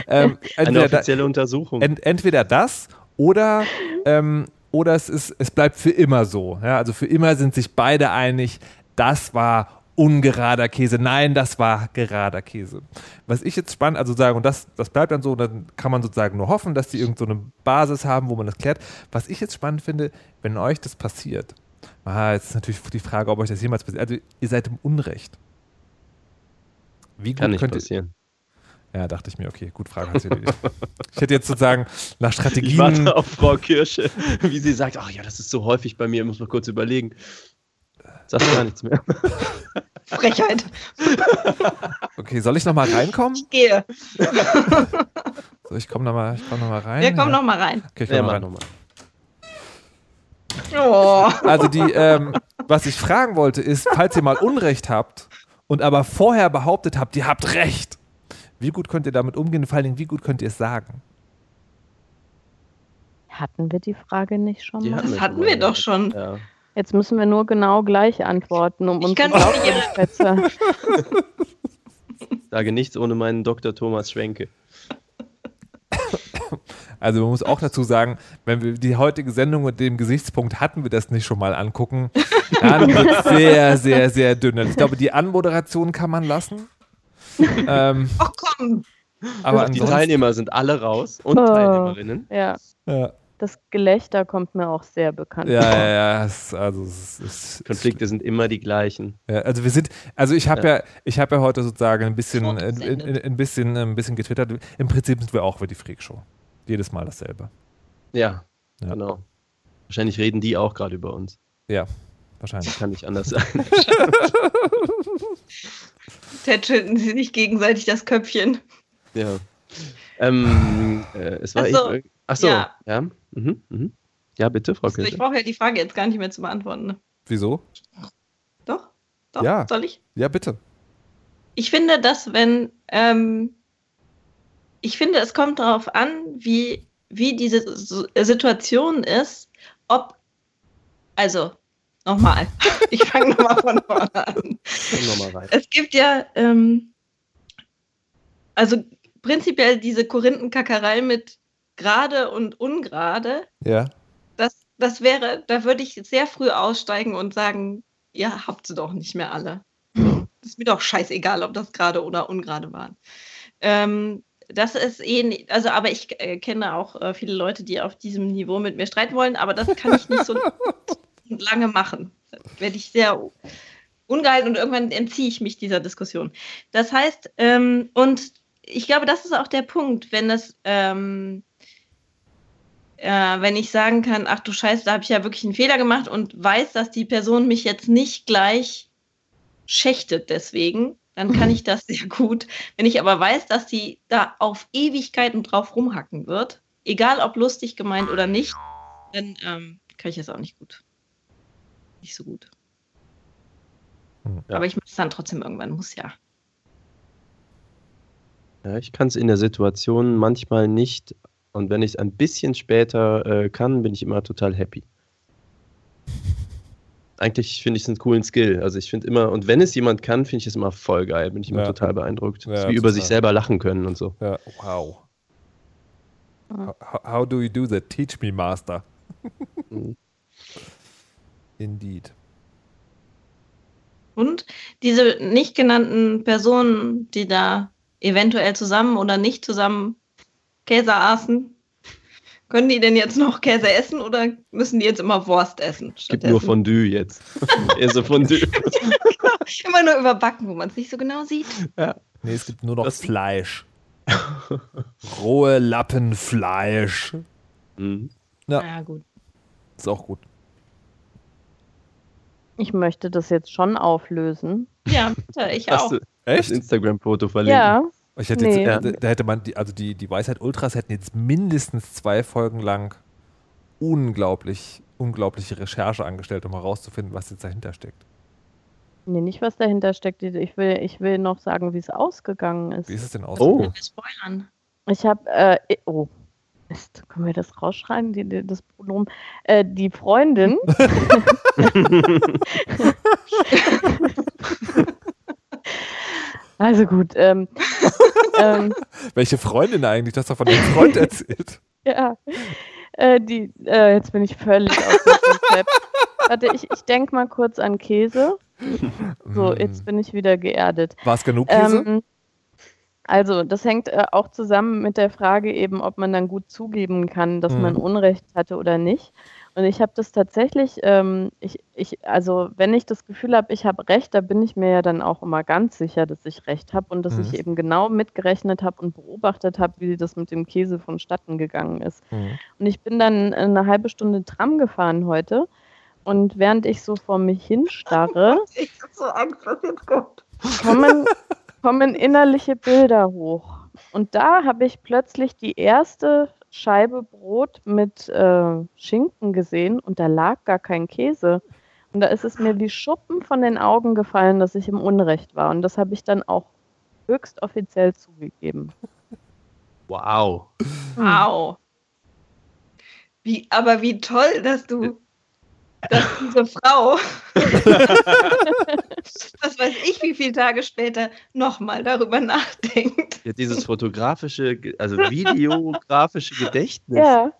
ähm, Eine offizielle da, Untersuchung. Ent, entweder das oder, ähm, oder es, ist, es bleibt für immer so. Ja, also für immer sind sich beide einig, das war ungerader Käse. Nein, das war gerader Käse. Was ich jetzt spannend, also sagen, und das, das bleibt dann so, dann kann man sozusagen nur hoffen, dass die irgendeine so Basis haben, wo man das klärt. Was ich jetzt spannend finde, wenn euch das passiert, ah, jetzt ist natürlich die Frage, ob euch das jemals passiert. Also, ihr seid im Unrecht. Wie gut kann nicht passieren. Ja, dachte ich mir, okay, gut, Frage hat sie erledigt. ich hätte jetzt sozusagen nach Strategien. Ich warte auf Frau Kirsche, wie sie sagt, ach ja, das ist so häufig bei mir, muss man kurz überlegen. Sagt gar nichts mehr. Frechheit. Okay, soll ich nochmal reinkommen? Ich gehe. So, ich komme nochmal komm noch rein. Wir kommen ja. nochmal rein. Okay, ich komme ja, noch rein. Oh. Also die, ähm, was ich fragen wollte, ist, falls ihr mal Unrecht habt und aber vorher behauptet habt, ihr habt Recht, wie gut könnt ihr damit umgehen? Vor allen Dingen, wie gut könnt ihr es sagen? Hatten wir die Frage nicht schon mal? Das hatten wir doch schon. Ja. Jetzt müssen wir nur genau gleich antworten, um uns besser. Sage nichts ohne meinen Dr. Thomas Schwenke. Also man muss auch dazu sagen, wenn wir die heutige Sendung mit dem Gesichtspunkt hatten wir das nicht schon mal angucken, dann wird es sehr, sehr, sehr dünn. Also ich glaube, die Anmoderation kann man lassen. Ähm, Ach komm! Aber die Teilnehmer sind alle raus und oh, Teilnehmerinnen. Ja. ja das Gelächter kommt mir auch sehr bekannt ja, vor. Ja, ja, es, also es, es, Konflikte sind immer die gleichen. Ja, also wir sind, also ich habe ja. ja. ich habe ja heute sozusagen ein bisschen, ein, ein, ein, bisschen, ein bisschen getwittert. Im Prinzip sind wir auch über die Freakshow. Jedes Mal dasselbe. Ja, ja. genau. Wahrscheinlich reden die auch gerade über uns. Ja, wahrscheinlich. Das kann nicht anders sein. Tätschelten sie sich gegenseitig das Köpfchen. Ja. Ähm, äh, es war Achso, ich, Achso, ja. ja. Mhm, mhm. Ja, bitte, Frau also, Ich brauche ja die Frage jetzt gar nicht mehr zu beantworten. Ne? Wieso? Doch? Doch? Ja. Soll ich? Ja, bitte. Ich finde, dass wenn, ähm, ich finde, es kommt darauf an, wie, wie diese Situation ist, ob, also, nochmal, ich fange nochmal von vorne an. Noch mal rein. Es gibt ja, ähm, also prinzipiell diese Korinthenkackerei mit gerade und ungerade. Ja. Das, das wäre, da würde ich sehr früh aussteigen und sagen, ihr habt sie doch nicht mehr alle. Das ist mir doch scheißegal, ob das gerade oder ungerade waren. Ähm, das ist eh, also aber ich äh, kenne auch äh, viele Leute, die auf diesem Niveau mit mir streiten wollen, aber das kann ich nicht so lange machen. Da werde ich sehr ungehalten und irgendwann entziehe ich mich dieser Diskussion. Das heißt, ähm, und ich glaube, das ist auch der Punkt, wenn das ähm, äh, wenn ich sagen kann, ach du Scheiße, da habe ich ja wirklich einen Fehler gemacht und weiß, dass die Person mich jetzt nicht gleich schächtet deswegen, dann kann ich das sehr gut. Wenn ich aber weiß, dass die da auf Ewigkeiten drauf rumhacken wird, egal ob lustig gemeint oder nicht, dann ähm, kann ich das auch nicht gut. Nicht so gut. Hm. Ja. Aber ich mache es dann trotzdem irgendwann, muss ja. Ja, ich kann es in der Situation manchmal nicht. Und wenn ich es ein bisschen später äh, kann, bin ich immer total happy. Eigentlich finde ich es einen coolen Skill. Also ich finde immer, und wenn es jemand kann, finde ich es immer voll geil. Bin ich immer Ja. total beeindruckt. Ja, wie über sich selber lachen können und so. Ja, wow. How, how do you do that? Teach me, Master. Mhm. Indeed. Und diese nicht genannten Personen, die da eventuell zusammen oder nicht zusammen Käse aßen, können die denn jetzt noch Käse essen oder müssen die jetzt immer Wurst essen? Es gibt nur Fondue jetzt. Eher so Fondue. immer nur überbacken, wo man es nicht so genau sieht. Nee, es gibt nur noch Das- Fleisch. Rohe Lappen Fleisch. Mhm. Ja. Ja, gut. Ist auch gut. Ich möchte das jetzt schon auflösen. Ja, bitte, ich Hast auch. du das Instagram-Foto verlinkt? Ja, Nee. jetzt, da, da hätte man, die, also die, die Weisheit Ultras hätten jetzt mindestens zwei Folgen lang unglaublich, unglaubliche Recherche angestellt, um herauszufinden, was jetzt dahinter steckt. nee, nicht was dahinter steckt. Ich will, ich will noch sagen, wie es ausgegangen ist. Wie ist es denn aus? Oh. Spoilern. Ich habe, äh, i- oh, Mist, können wir das rausschreiben, die, die, das Pronomen? Äh, die Freundin, also gut, ähm, ähm, Welche Freundin eigentlich? Hast doch von dem Freund erzählt. ja, äh, die, äh, jetzt bin ich völlig aus dem Konzept. Warte, ich, ich denke mal kurz an Käse. So, Hm. jetzt bin ich wieder geerdet. War es genug Käse? Ähm, also, das hängt äh, auch zusammen mit der Frage eben, ob man dann gut zugeben kann, dass Mhm. man Unrecht hatte oder nicht. Und ich habe das tatsächlich, ähm, ich, ich, also wenn ich das Gefühl habe, ich habe Recht, da bin ich mir ja dann auch immer ganz sicher, dass ich Recht habe und dass Mhm. ich eben genau mitgerechnet habe und beobachtet habe, wie das mit dem Käse vonstatten gegangen ist. Hm. Und ich bin dann eine halbe Stunde Tram gefahren heute. Und während ich so vor mich hinstarre, Ich hab so Angst, was jetzt kommt. kommen, kommen innerliche Bilder hoch. Und da habe ich plötzlich die erste Scheibe Brot mit äh, Schinken gesehen und da lag gar kein Käse. Und da ist es mir wie Schuppen von den Augen gefallen, dass ich im Unrecht war. Und das habe ich dann auch höchst offiziell zugegeben. Wow. Wow. Wie, aber wie toll, dass du, dass diese Frau, was weiß ich, wie viele Tage später nochmal darüber nachdenkt. Ja, dieses fotografische, also videografische Gedächtnis. Ja,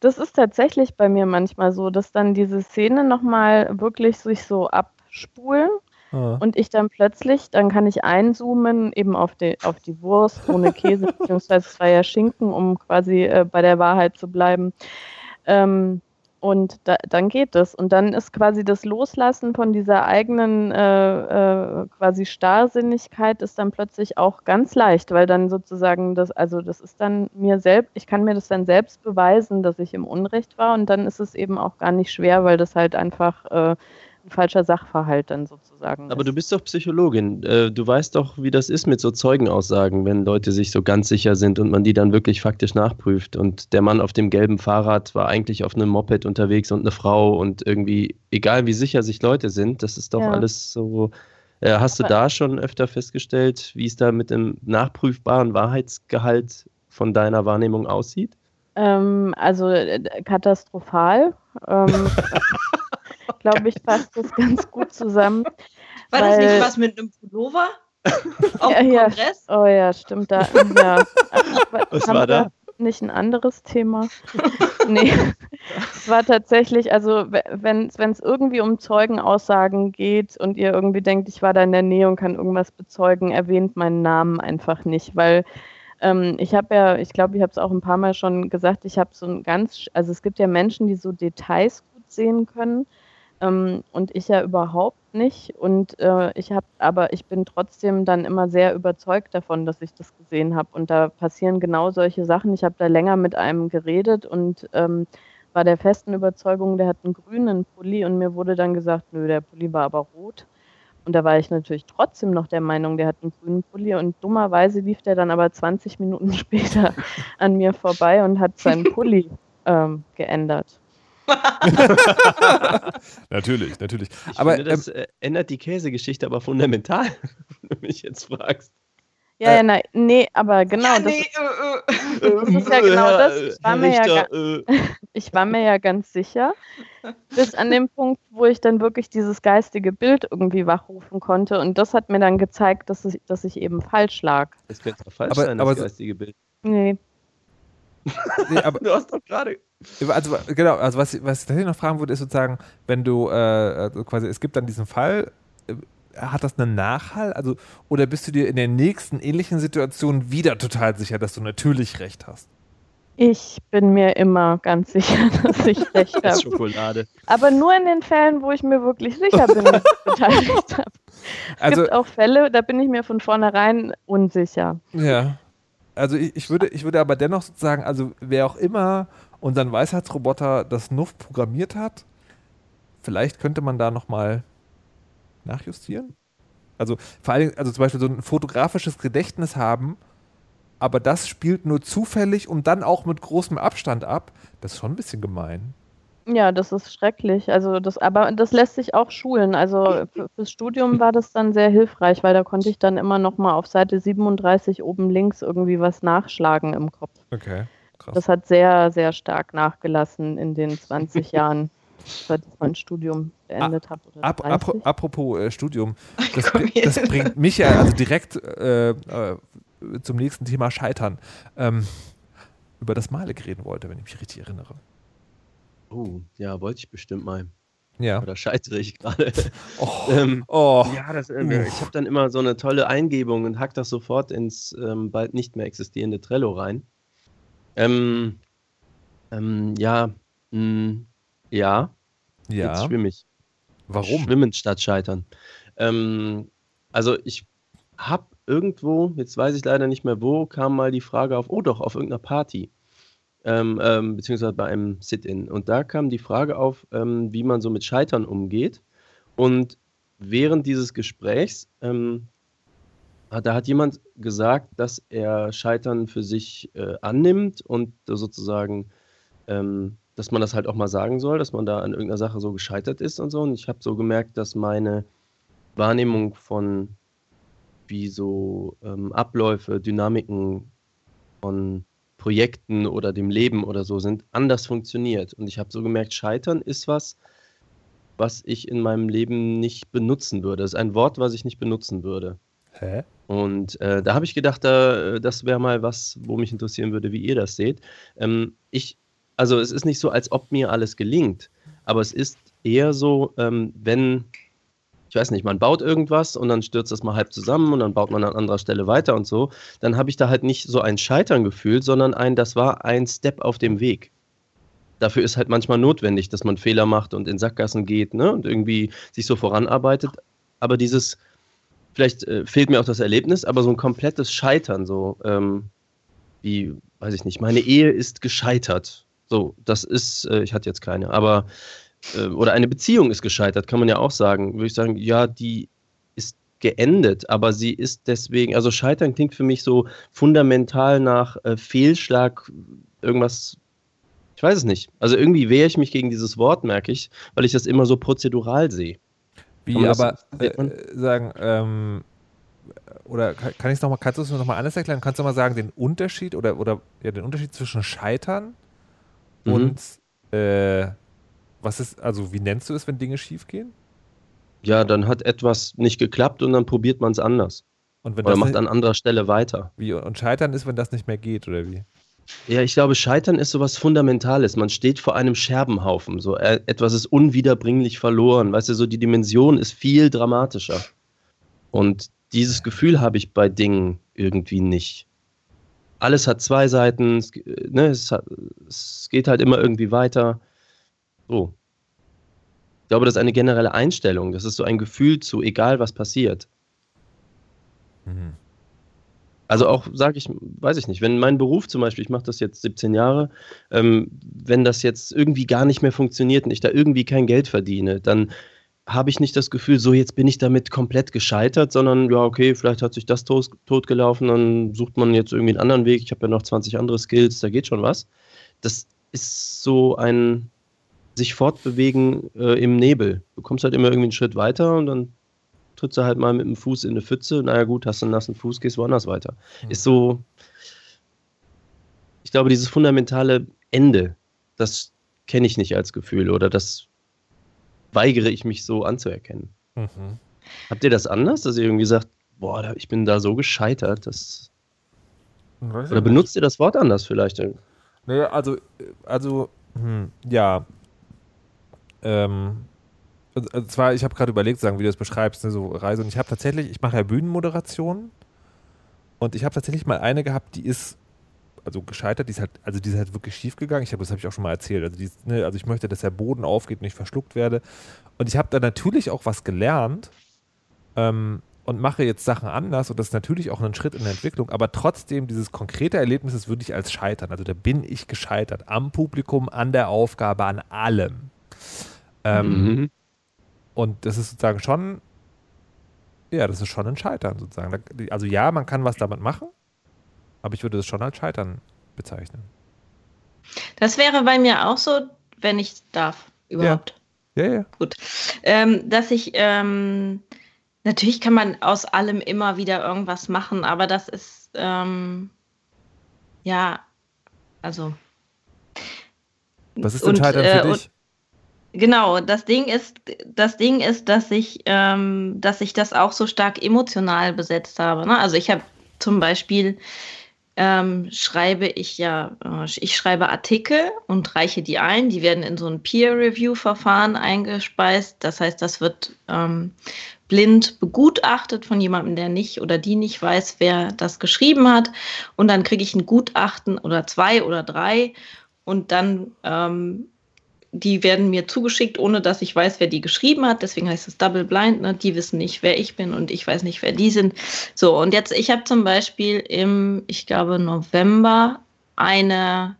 das ist tatsächlich bei mir manchmal so, dass dann diese Szene nochmal wirklich sich so abspulen Ah. und ich dann plötzlich, dann kann ich einzoomen eben auf die, auf die Wurst ohne Käse, beziehungsweise es war ja Schinken, um quasi äh, bei der Wahrheit zu bleiben. Ähm, und da, dann geht es. Und dann ist quasi das Loslassen von dieser eigenen äh, äh, quasi Starrsinnigkeit ist dann plötzlich auch ganz leicht, weil dann sozusagen das, also das ist dann mir selbst, ich kann mir das dann selbst beweisen, dass ich im Unrecht war und dann ist es eben auch gar nicht schwer, weil das halt einfach äh, ein falscher Sachverhalt dann sozusagen Aber ist. du bist doch Psychologin. Äh, Du weißt doch, wie das ist mit so Zeugenaussagen, wenn Leute sich so ganz sicher sind und man die dann wirklich faktisch nachprüft. Und der Mann auf dem gelben Fahrrad war eigentlich auf einem Moped unterwegs und eine Frau und irgendwie, egal wie sicher sich Leute sind, das ist doch Ja. alles so. Äh, hast du Aber- da schon öfter festgestellt, wie es da mit dem nachprüfbaren Wahrheitsgehalt von deiner Wahrnehmung aussieht? Ähm, also äh, katastrophal. Ähm, Glaube ich, fasst das ganz gut zusammen. War das Weil- nicht was mit einem Pullover? Auf Ja, dem ja. Kongress? Oh ja, stimmt da. Ja. Was war da? Nicht ein anderes Thema. nee. Es war tatsächlich, also we- wenn es irgendwie um Zeugenaussagen geht und ihr irgendwie denkt, ich war da in der Nähe und kann irgendwas bezeugen, erwähnt meinen Namen einfach nicht, weil ähm, ich habe ja, ich glaube, ich habe es auch ein paar Mal schon gesagt, ich habe so ein ganz, also es gibt ja Menschen, die so Details gut sehen können ähm, und ich ja überhaupt nicht. Und äh, ich habe, aber ich bin trotzdem dann immer sehr überzeugt davon, dass ich das gesehen habe. Und da passieren genau solche Sachen. Ich habe da länger mit einem geredet und ähm, war der festen Überzeugung, der hat einen grünen Pulli und mir wurde dann gesagt, nö, der Pulli war aber rot. Und da war ich natürlich trotzdem noch der Meinung, der hat einen grünen Pulli und dummerweise lief der dann aber 20 Minuten später an mir vorbei und hat seinen Pulli ähm, geändert. natürlich, natürlich. Ich aber finde, das äh, ändert die Käsegeschichte aber fundamental, wenn du mich jetzt fragst. Ja, Äh, ja, nein, nee, aber genau, ja, das, nee, äh, äh. das ist ja genau das. Ich war, Herr mir ja, Richter, äh, ich war mir ja ganz sicher, bis an den Punkt, wo ich dann wirklich dieses geistige Bild irgendwie wachrufen konnte. Und das hat mir dann gezeigt, dass ich, dass ich eben falsch lag. Es könnte auch falsch Aber- sein, aber das geistige Bild. Nee. Nee, aber Du hast doch gerade. Also genau, also was, was ich tatsächlich noch fragen würde, ist sozusagen, wenn du äh, also quasi, es gibt dann diesen Fall, äh, hat das einen Nachhall? Also, oder bist du dir in der nächsten ähnlichen Situation wieder total sicher, dass du natürlich recht hast? Ich bin mir immer ganz sicher, dass ich recht Das habe. Schokolade. Aber nur in den Fällen, wo ich mir wirklich sicher bin, dass ich total recht habe. Es Also, gibt auch Fälle, da bin ich mir von vornherein unsicher. ja. Also ich, ich, würde, ich würde aber dennoch sozusagen, also wer auch immer unseren Weisheitsroboter das Nuff programmiert hat, vielleicht könnte man da nochmal nachjustieren. Also vor Dingen, also zum Beispiel so ein fotografisches Gedächtnis haben, aber das spielt nur zufällig und dann auch mit großem Abstand ab. Das ist schon ein bisschen gemein. Ja, das ist schrecklich. Also das, aber das lässt sich auch schulen. Also für, fürs Studium war das dann sehr hilfreich, weil da konnte ich dann immer noch mal auf Seite 37 oben links irgendwie was nachschlagen im Kopf. Okay, krass. Das hat sehr, sehr stark nachgelassen in den 20 Jahren, seit ich mein Studium beendet habe. Ap ap 30. apropos äh, Studium, das, das bringt mich ja also direkt äh, äh, zum nächsten Thema Scheitern. Ähm, über das Malik reden wollte, wenn ich mich richtig erinnere. Oh, ja, wollte ich bestimmt mal. Ja. Oder scheitere ich gerade? Oh, ähm, oh. ja, das, äh, ich habe dann immer so eine tolle Eingebung und hack das sofort ins ähm, bald nicht mehr existierende Trello rein. Ähm, ähm, ja, mh, ja, jetzt ja. schwimme ich. Warum? Schwimmen statt scheitern. Ähm, also ich habe irgendwo, jetzt weiß ich leider nicht mehr wo, kam mal die Frage auf, oh doch, auf irgendeiner Party. Ähm, ähm, beziehungsweise bei einem Sit-In. Und da kam die Frage auf, ähm, wie man so mit Scheitern umgeht. Und während dieses Gesprächs, ähm, da hat jemand gesagt, dass er Scheitern für sich äh, annimmt und sozusagen, ähm, dass man das halt auch mal sagen soll, dass man da an irgendeiner Sache so gescheitert ist und so. Und ich habe so gemerkt, dass meine Wahrnehmung von wie so ähm, Abläufe, Dynamiken von Projekten oder dem Leben oder so sind, anders funktioniert. Und ich habe so gemerkt, Scheitern ist was, was ich in meinem Leben nicht benutzen würde. Es ist ein Wort, was ich nicht benutzen würde. Hä? Und äh, da habe ich gedacht, da, das wäre mal was, wo mich interessieren würde, wie ihr das seht. Ähm, ich, also es ist nicht so, als ob mir alles gelingt, aber es ist eher so, ähm, wenn, ich weiß nicht, man baut irgendwas und dann stürzt das mal halb zusammen und dann baut man an anderer Stelle weiter und so, dann habe ich da halt nicht so ein Scheitern gefühlt, sondern ein, das war ein Step auf dem Weg. Dafür ist halt manchmal notwendig, dass man Fehler macht und in Sackgassen geht ne, und irgendwie sich so voranarbeitet. Aber dieses, vielleicht äh, fehlt mir auch das Erlebnis, aber so ein komplettes Scheitern, so ähm, wie, weiß ich nicht, meine Ehe ist gescheitert. So, das ist, äh, ich hatte jetzt keine, aber, äh, oder eine Beziehung ist gescheitert, kann man ja auch sagen. Würde ich sagen, ja, die ist geendet, aber sie ist deswegen, also Scheitern klingt für mich so fundamental nach äh, Fehlschlag, irgendwas, ich weiß es nicht. Also irgendwie wehre ich mich gegen dieses Wort, merke ich, weil ich das immer so prozedural sehe. Wie aber äh, sagen, ähm, oder kann, kann ich es nochmal, kannst du es mir nochmal anders erklären? Kannst du mal sagen, den Unterschied oder, oder ja, den Unterschied zwischen Scheitern Mhm. und äh, was ist, also wie nennst du es, wenn Dinge schiefgehen? Ja, dann hat etwas nicht geklappt und dann probiert man es anders. Und wenn Oder macht an anderer Stelle weiter. wie, und Scheitern ist, wenn das nicht mehr geht, oder wie? Ja, ich glaube, Scheitern ist sowas Fundamentales. Man steht vor einem Scherbenhaufen. So, äh, etwas ist unwiederbringlich verloren. Weißt du, so die Dimension ist viel dramatischer. Und dieses Gefühl habe ich bei Dingen irgendwie nicht. Alles hat zwei Seiten, äh, ne, es, hat, es geht halt immer irgendwie weiter. So. Ich glaube, das ist eine generelle Einstellung. Das ist so ein Gefühl zu, egal was passiert. Mhm. Also auch, sage ich, weiß ich nicht, wenn mein Beruf zum Beispiel, ich mache das jetzt 17 Jahre, ähm, wenn das jetzt irgendwie gar nicht mehr funktioniert und ich da irgendwie kein Geld verdiene, dann habe ich nicht das Gefühl, so jetzt bin ich damit komplett gescheitert, sondern ja, okay, vielleicht hat sich das tot, totgelaufen, dann sucht man jetzt irgendwie einen anderen Weg. Ich habe ja noch 20 andere Skills, da geht schon was. Das ist so ein sich fortbewegen äh, im Nebel. Du kommst halt immer irgendwie einen Schritt weiter und dann trittst du halt mal mit dem Fuß in eine Pfütze. Naja, gut, hast du einen nassen Fuß, gehst woanders weiter. Mhm. Ist so, ich glaube, dieses fundamentale Ende, das kenne ich nicht als Gefühl oder das weigere ich mich so anzuerkennen. Mhm. Habt ihr das anders, dass ihr irgendwie sagt, boah, ich bin da so gescheitert, dass. Oder benutzt ihr das Wort anders vielleicht? Naja, also, also, hm, ja. Ähm, also zwar, ich habe gerade überlegt, sagen, wie du das beschreibst, ne, so Reise. Und ich habe tatsächlich, ich mache ja Bühnenmoderation. Und ich habe tatsächlich mal eine gehabt, die ist also gescheitert, die ist halt, also die ist halt wirklich schief gegangen. Ich habe das habe ich auch schon mal erzählt. Also, die, ne, also ich möchte, dass der Boden aufgeht und ich verschluckt werde. Und ich habe da natürlich auch was gelernt ähm, und mache jetzt Sachen anders und das ist natürlich auch ein Schritt in der Entwicklung, aber trotzdem dieses konkrete Erlebnis ist wirklich als Scheitern. Also da bin ich gescheitert am Publikum, an der Aufgabe, an allem. Ähm, mhm. Und das ist sozusagen schon, ja, das ist schon ein Scheitern sozusagen. Also ja, man kann was damit machen, aber ich würde das schon als Scheitern bezeichnen. Das wäre bei mir auch so, wenn ich darf, überhaupt. Ja, ja. ja. Gut. Ähm, dass ich, ähm, natürlich kann man aus allem immer wieder irgendwas machen, aber das ist, ähm, ja, also. Was ist denn Scheitern für äh, dich? Genau, das Ding ist, das Ding ist, dass ich, ähm, dass ich das auch so stark emotional besetzt habe. Ne? Also ich habe zum Beispiel ähm, schreibe ich ja, äh, ich schreibe Artikel und reiche die ein. Die werden in so ein Peer-Review-Verfahren eingespeist. Das heißt, das wird ähm, blind begutachtet von jemandem, der nicht oder die nicht weiß, wer das geschrieben hat. Und dann kriege ich ein Gutachten oder zwei oder drei. Und dann ähm, die werden mir zugeschickt, ohne dass ich weiß, wer die geschrieben hat. Deswegen heißt es Double Blind. Ne? Die wissen nicht, wer ich bin und ich weiß nicht, wer die sind. So, und jetzt, ich habe zum Beispiel im, ich glaube, November eine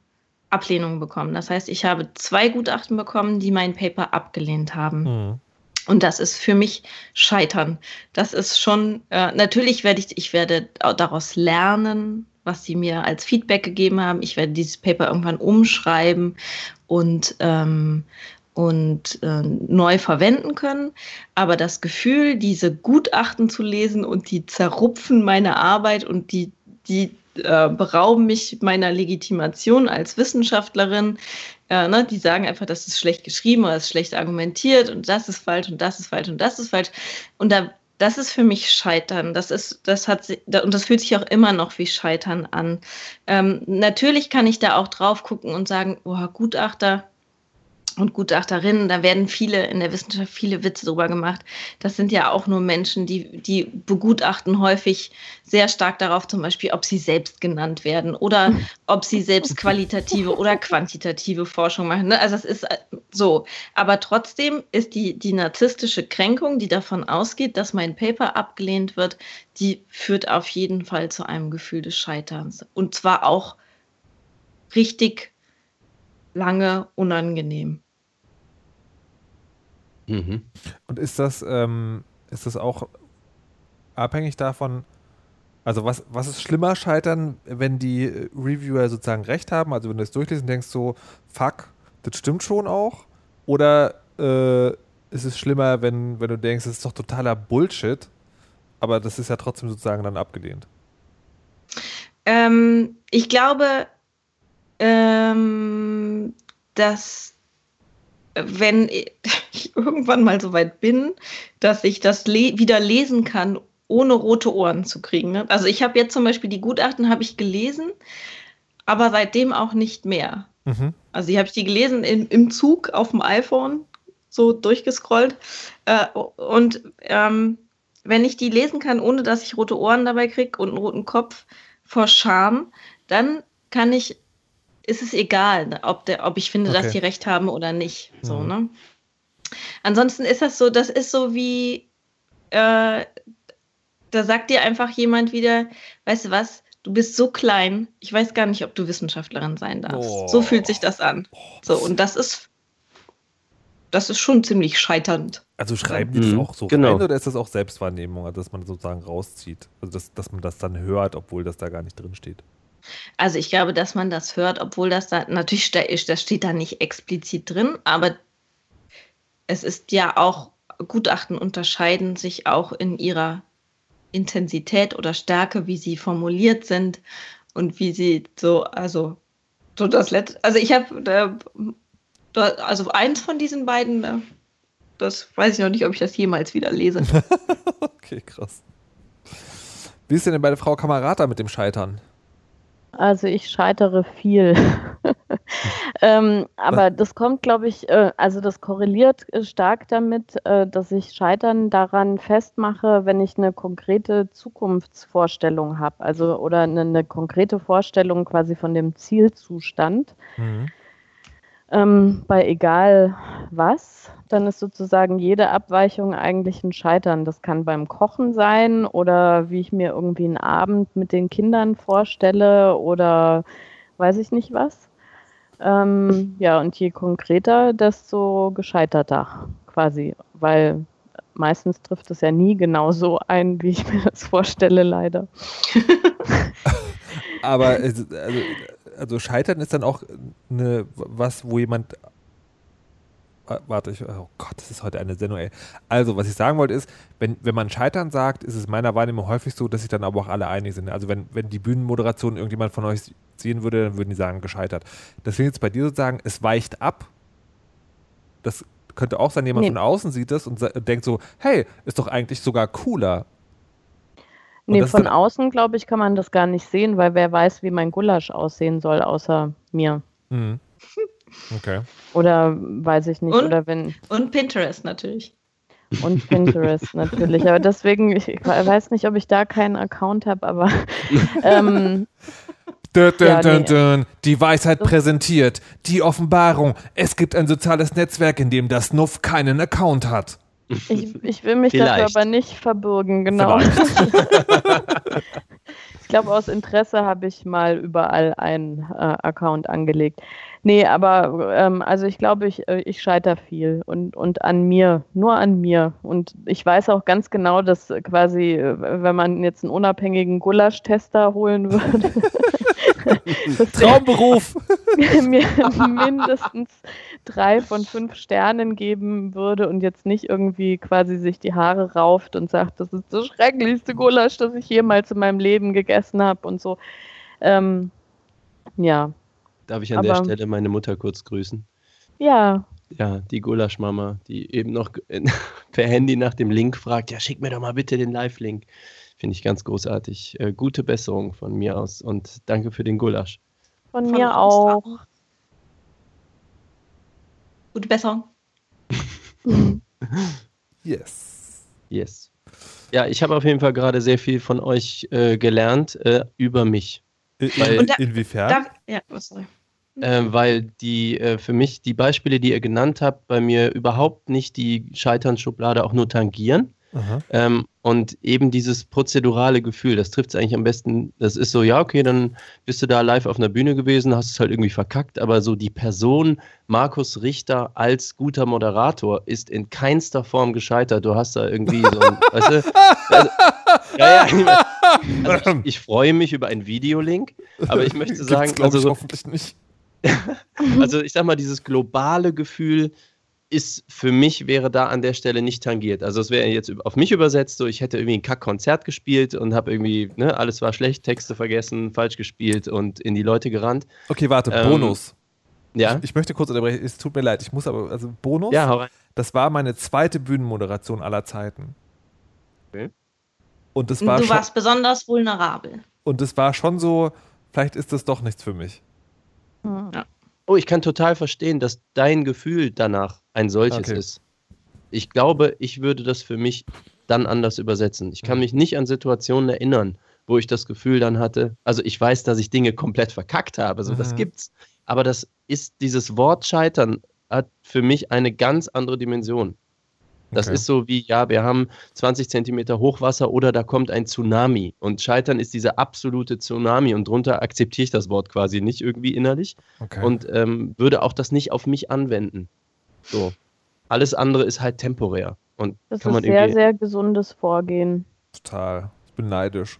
Ablehnung bekommen. Das heißt, ich habe zwei Gutachten bekommen, die mein Paper abgelehnt haben. Mhm. Und das ist für mich Scheitern. Das ist schon, äh, natürlich werde ich, ich werde daraus lernen, was sie mir als Feedback gegeben haben. Ich werde dieses Paper irgendwann umschreiben und, ähm, und äh, neu verwenden können. Aber das Gefühl, diese Gutachten zu lesen und die zerrupfen meine Arbeit und die, die äh, berauben mich meiner Legitimation als Wissenschaftlerin. Äh, ne, die sagen einfach, das ist schlecht geschrieben oder ist schlecht argumentiert und das ist falsch und das ist falsch und das ist falsch. Und da das ist für mich Scheitern. Das ist, das hat und das fühlt sich auch immer noch wie Scheitern an. Ähm, natürlich kann ich da auch drauf gucken und sagen, oh, Gutachter, und Gutachterinnen, da werden viele in der Wissenschaft viele Witze drüber gemacht. Das sind ja auch nur Menschen, die, die begutachten häufig sehr stark darauf, zum Beispiel, ob sie selbst genannt werden oder ob sie selbst qualitative oder quantitative Forschung machen. Ne? Also es ist äh, so. Aber trotzdem ist die, die narzisstische Kränkung, die davon ausgeht, dass mein Paper abgelehnt wird, die führt auf jeden Fall zu einem Gefühl des Scheiterns. Und zwar auch richtig lange unangenehm. Mhm. Und ist das, ähm, ist das auch abhängig davon, also was, was ist schlimmer scheitern, wenn die Reviewer sozusagen recht haben? Also wenn du es durchlesen denkst so, fuck, das stimmt schon auch? Oder äh, ist es schlimmer, wenn, wenn du denkst, das ist doch totaler Bullshit, aber das ist ja trotzdem sozusagen dann abgelehnt? Ähm, ich glaube, ähm, dass wenn ich irgendwann mal so weit bin, dass ich das le wieder lesen kann, ohne rote Ohren zu kriegen. Ne? Also ich habe jetzt zum Beispiel die Gutachten habe ich gelesen, aber seitdem auch nicht mehr. Mhm. Also die habe ich die gelesen in, im Zug auf dem iPhone, so durchgescrollt. Äh, und ähm, wenn ich die lesen kann, ohne dass ich rote Ohren dabei kriege und einen roten Kopf vor Scham, dann kann ich ist es egal, ob, der, ob ich finde, okay. dass die recht haben oder nicht. So, mhm. ne? Ansonsten ist das so, das ist so wie, äh, da sagt dir einfach jemand wieder, weißt du was, du bist so klein, ich weiß gar nicht, ob du Wissenschaftlerin sein darfst. Oh. So fühlt sich das an. So, und das ist das ist schon ziemlich scheiternd. Also schreiben die das Mhm, auch so genau. rein oder ist das auch Selbstwahrnehmung, also dass man sozusagen rauszieht? Also dass, dass man das dann hört, obwohl das da gar nicht drin steht. Also ich glaube, dass man das hört, obwohl das da natürlich das steht da nicht explizit drin, aber es ist ja auch Gutachten unterscheiden sich auch in ihrer Intensität oder Stärke, wie sie formuliert sind und wie sie so also so das letzte also ich habe also eins von diesen beiden das weiß ich noch nicht, ob ich das jemals wieder lese. Okay, krass. Wie ist denn bei der Frau Kamerata mit dem Scheitern? Also ich scheitere viel. ähm, aber das kommt, glaube ich, äh, also das korreliert äh, stark damit, äh, dass ich Scheitern daran festmache, wenn ich eine konkrete Zukunftsvorstellung habe, also oder eine, eine konkrete Vorstellung quasi von dem Zielzustand. Mhm. Ähm, bei egal was, dann ist sozusagen jede Abweichung eigentlich ein Scheitern. Das kann beim Kochen sein oder wie ich mir irgendwie einen Abend mit den Kindern vorstelle oder weiß ich nicht was. Ähm, ja, und je konkreter, desto gescheiterter quasi, weil meistens trifft es ja nie genau so ein, wie ich mir das vorstelle, leider. Aber also, also Scheitern ist dann auch eine, was, wo jemand. Ah, Warte, ich, oh Gott, das ist heute eine Sendung, ey. Also, was ich sagen wollte ist, wenn, wenn man Scheitern sagt, ist es meiner Wahrnehmung häufig so, dass sich dann aber auch alle einig sind. Also, wenn, wenn die Bühnenmoderation irgendjemand von euch sehen würde, dann würden die sagen, gescheitert. Deswegen jetzt bei dir sozusagen, es weicht ab. Das könnte auch sein, jemand Nee. von außen sieht das und denkt so, hey, ist doch eigentlich sogar cooler. Nee, von außen, glaube ich, kann man das gar nicht sehen, weil wer weiß, wie mein Gulasch aussehen soll, außer mir. Mhm. Okay. Oder weiß ich nicht, Und? oder wenn. Und Pinterest natürlich. Und Pinterest natürlich. Aber deswegen, ich weiß nicht, ob ich da keinen Account habe, aber ähm, Dun, dun, Ja, nee. dun. Die Weisheit Das- präsentiert. Die Offenbarung. Es gibt ein soziales Netzwerk, in dem das Nuff keinen Account hat. Ich, ich will mich dafür Vielleicht. aber nicht verbürgen, genau. ich glaube, aus Interesse habe ich mal überall einen äh, Account angelegt. Nee, aber ähm, also ich glaube, ich, äh, ich scheiter viel und, und an mir, nur an mir. Und ich weiß auch ganz genau, dass quasi, äh, wenn man jetzt einen unabhängigen Gulasch-Tester holen würde, Traumberuf. mir mindestens drei von fünf Sternen geben würde und jetzt nicht irgendwie quasi sich die Haare rauft und sagt, das ist das schrecklichste Gulasch, das ich jemals in meinem Leben gegessen habe und so. Ähm, ja, Darf ich an der Aber- Stelle meine Mutter kurz grüßen? ja, Ja, die Gulaschmama, die eben noch per Handy nach dem Link fragt, ja, schick mir doch mal bitte den Live-Link. Finde ich ganz großartig. Äh, gute Besserung von mir aus und danke für den Gulasch. von, Von mir auch. Gute Besserung. Yes. Yes. Ja, ich habe auf jeden Fall gerade sehr viel von euch äh, gelernt äh, über mich. In, Weil- Da- inwiefern? Da, ja, oh, sorry. äh, weil die äh, für mich die Beispiele, die ihr genannt habt, bei mir überhaupt nicht die Scheiternschublade auch nur tangieren. Ähm, und eben dieses prozedurale Gefühl, das trifft es eigentlich am besten. Das ist so, ja, okay, dann bist du da live auf einer Bühne gewesen, hast es halt irgendwie verkackt, aber so die Person Markus Richter als guter Moderator ist in keinster Form gescheitert. Du hast da irgendwie so ein, weißt du, also, ja, ja, also ich, ich freue mich über einen Videolink, aber ich möchte sagen, also ich, hoffentlich nicht. also ich sag mal, dieses globale Gefühl ist für mich wäre da an der Stelle nicht tangiert. Also es wäre jetzt auf mich übersetzt, so ich hätte irgendwie ein Kack-Konzert gespielt und habe irgendwie, ne, alles war schlecht, Texte vergessen, falsch gespielt und in die Leute gerannt. Okay, warte, Ähm, Bonus. Ja, Ich möchte kurz unterbrechen, es tut mir leid, ich muss aber, also Bonus, ja, hau rein. das war meine zweite Bühnenmoderation aller Zeiten. Okay. Und das war Du schon, warst besonders vulnerabel. und es war schon so, vielleicht ist das doch nichts für mich. Oh, ich kann total verstehen, dass dein Gefühl danach ein solches Okay. ist. Ich glaube, ich würde das für mich dann anders übersetzen. Ich kann Mhm. mich nicht an Situationen erinnern, wo ich das Gefühl dann hatte, also ich weiß, dass ich Dinge komplett verkackt habe, so das Mhm. gibt's, aber das ist dieses Wort Scheitern hat für mich eine ganz andere Dimension. Das Okay. ist so wie, ja, wir haben 20 Zentimeter Hochwasser oder da kommt ein Tsunami. Und Scheitern ist dieser absolute Tsunami und drunter akzeptiere ich das Wort quasi nicht irgendwie innerlich Okay. und ähm, würde auch das nicht auf mich anwenden. So. Alles andere ist halt temporär. Und Das kann man ist sehr, sehr gesundes Vorgehen. Total. Ich bin neidisch.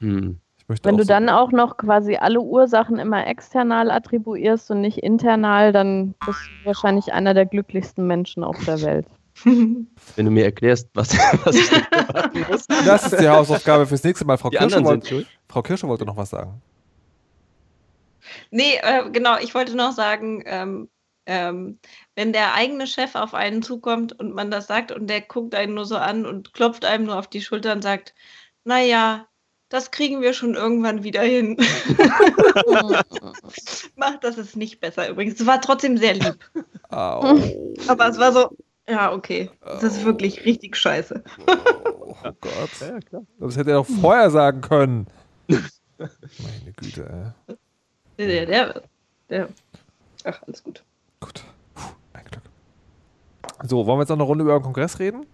Hm. Wenn du so- dann auch noch quasi alle Ursachen immer external attribuierst und nicht internal, dann bist du wahrscheinlich einer der glücklichsten Menschen auf der Welt. Wenn du mir erklärst, was, was ich erwarten muss. Das ist die Hausaufgabe fürs nächste Mal. Frau Kirsche, wollte, schuld. Frau Kirsche wollte noch was sagen. Nee, äh, genau, ich wollte noch sagen, ähm, ähm, wenn der eigene Chef auf einen zukommt und man das sagt und der guckt einen nur so an und klopft einem nur auf die Schulter und sagt, naja, das kriegen wir schon irgendwann wieder hin. Macht das ist nicht besser übrigens. Es war trotzdem sehr lieb. Au. Aber es war so, ja, okay. Das ist wirklich richtig scheiße. Oh Gott. Ja, klar. Das hätte er doch vorher sagen können. Meine Güte, ey. Der, der, der, ach, alles gut. Gut. Puh, ein Glück. So, wollen wir jetzt noch eine Runde über den Kongress reden?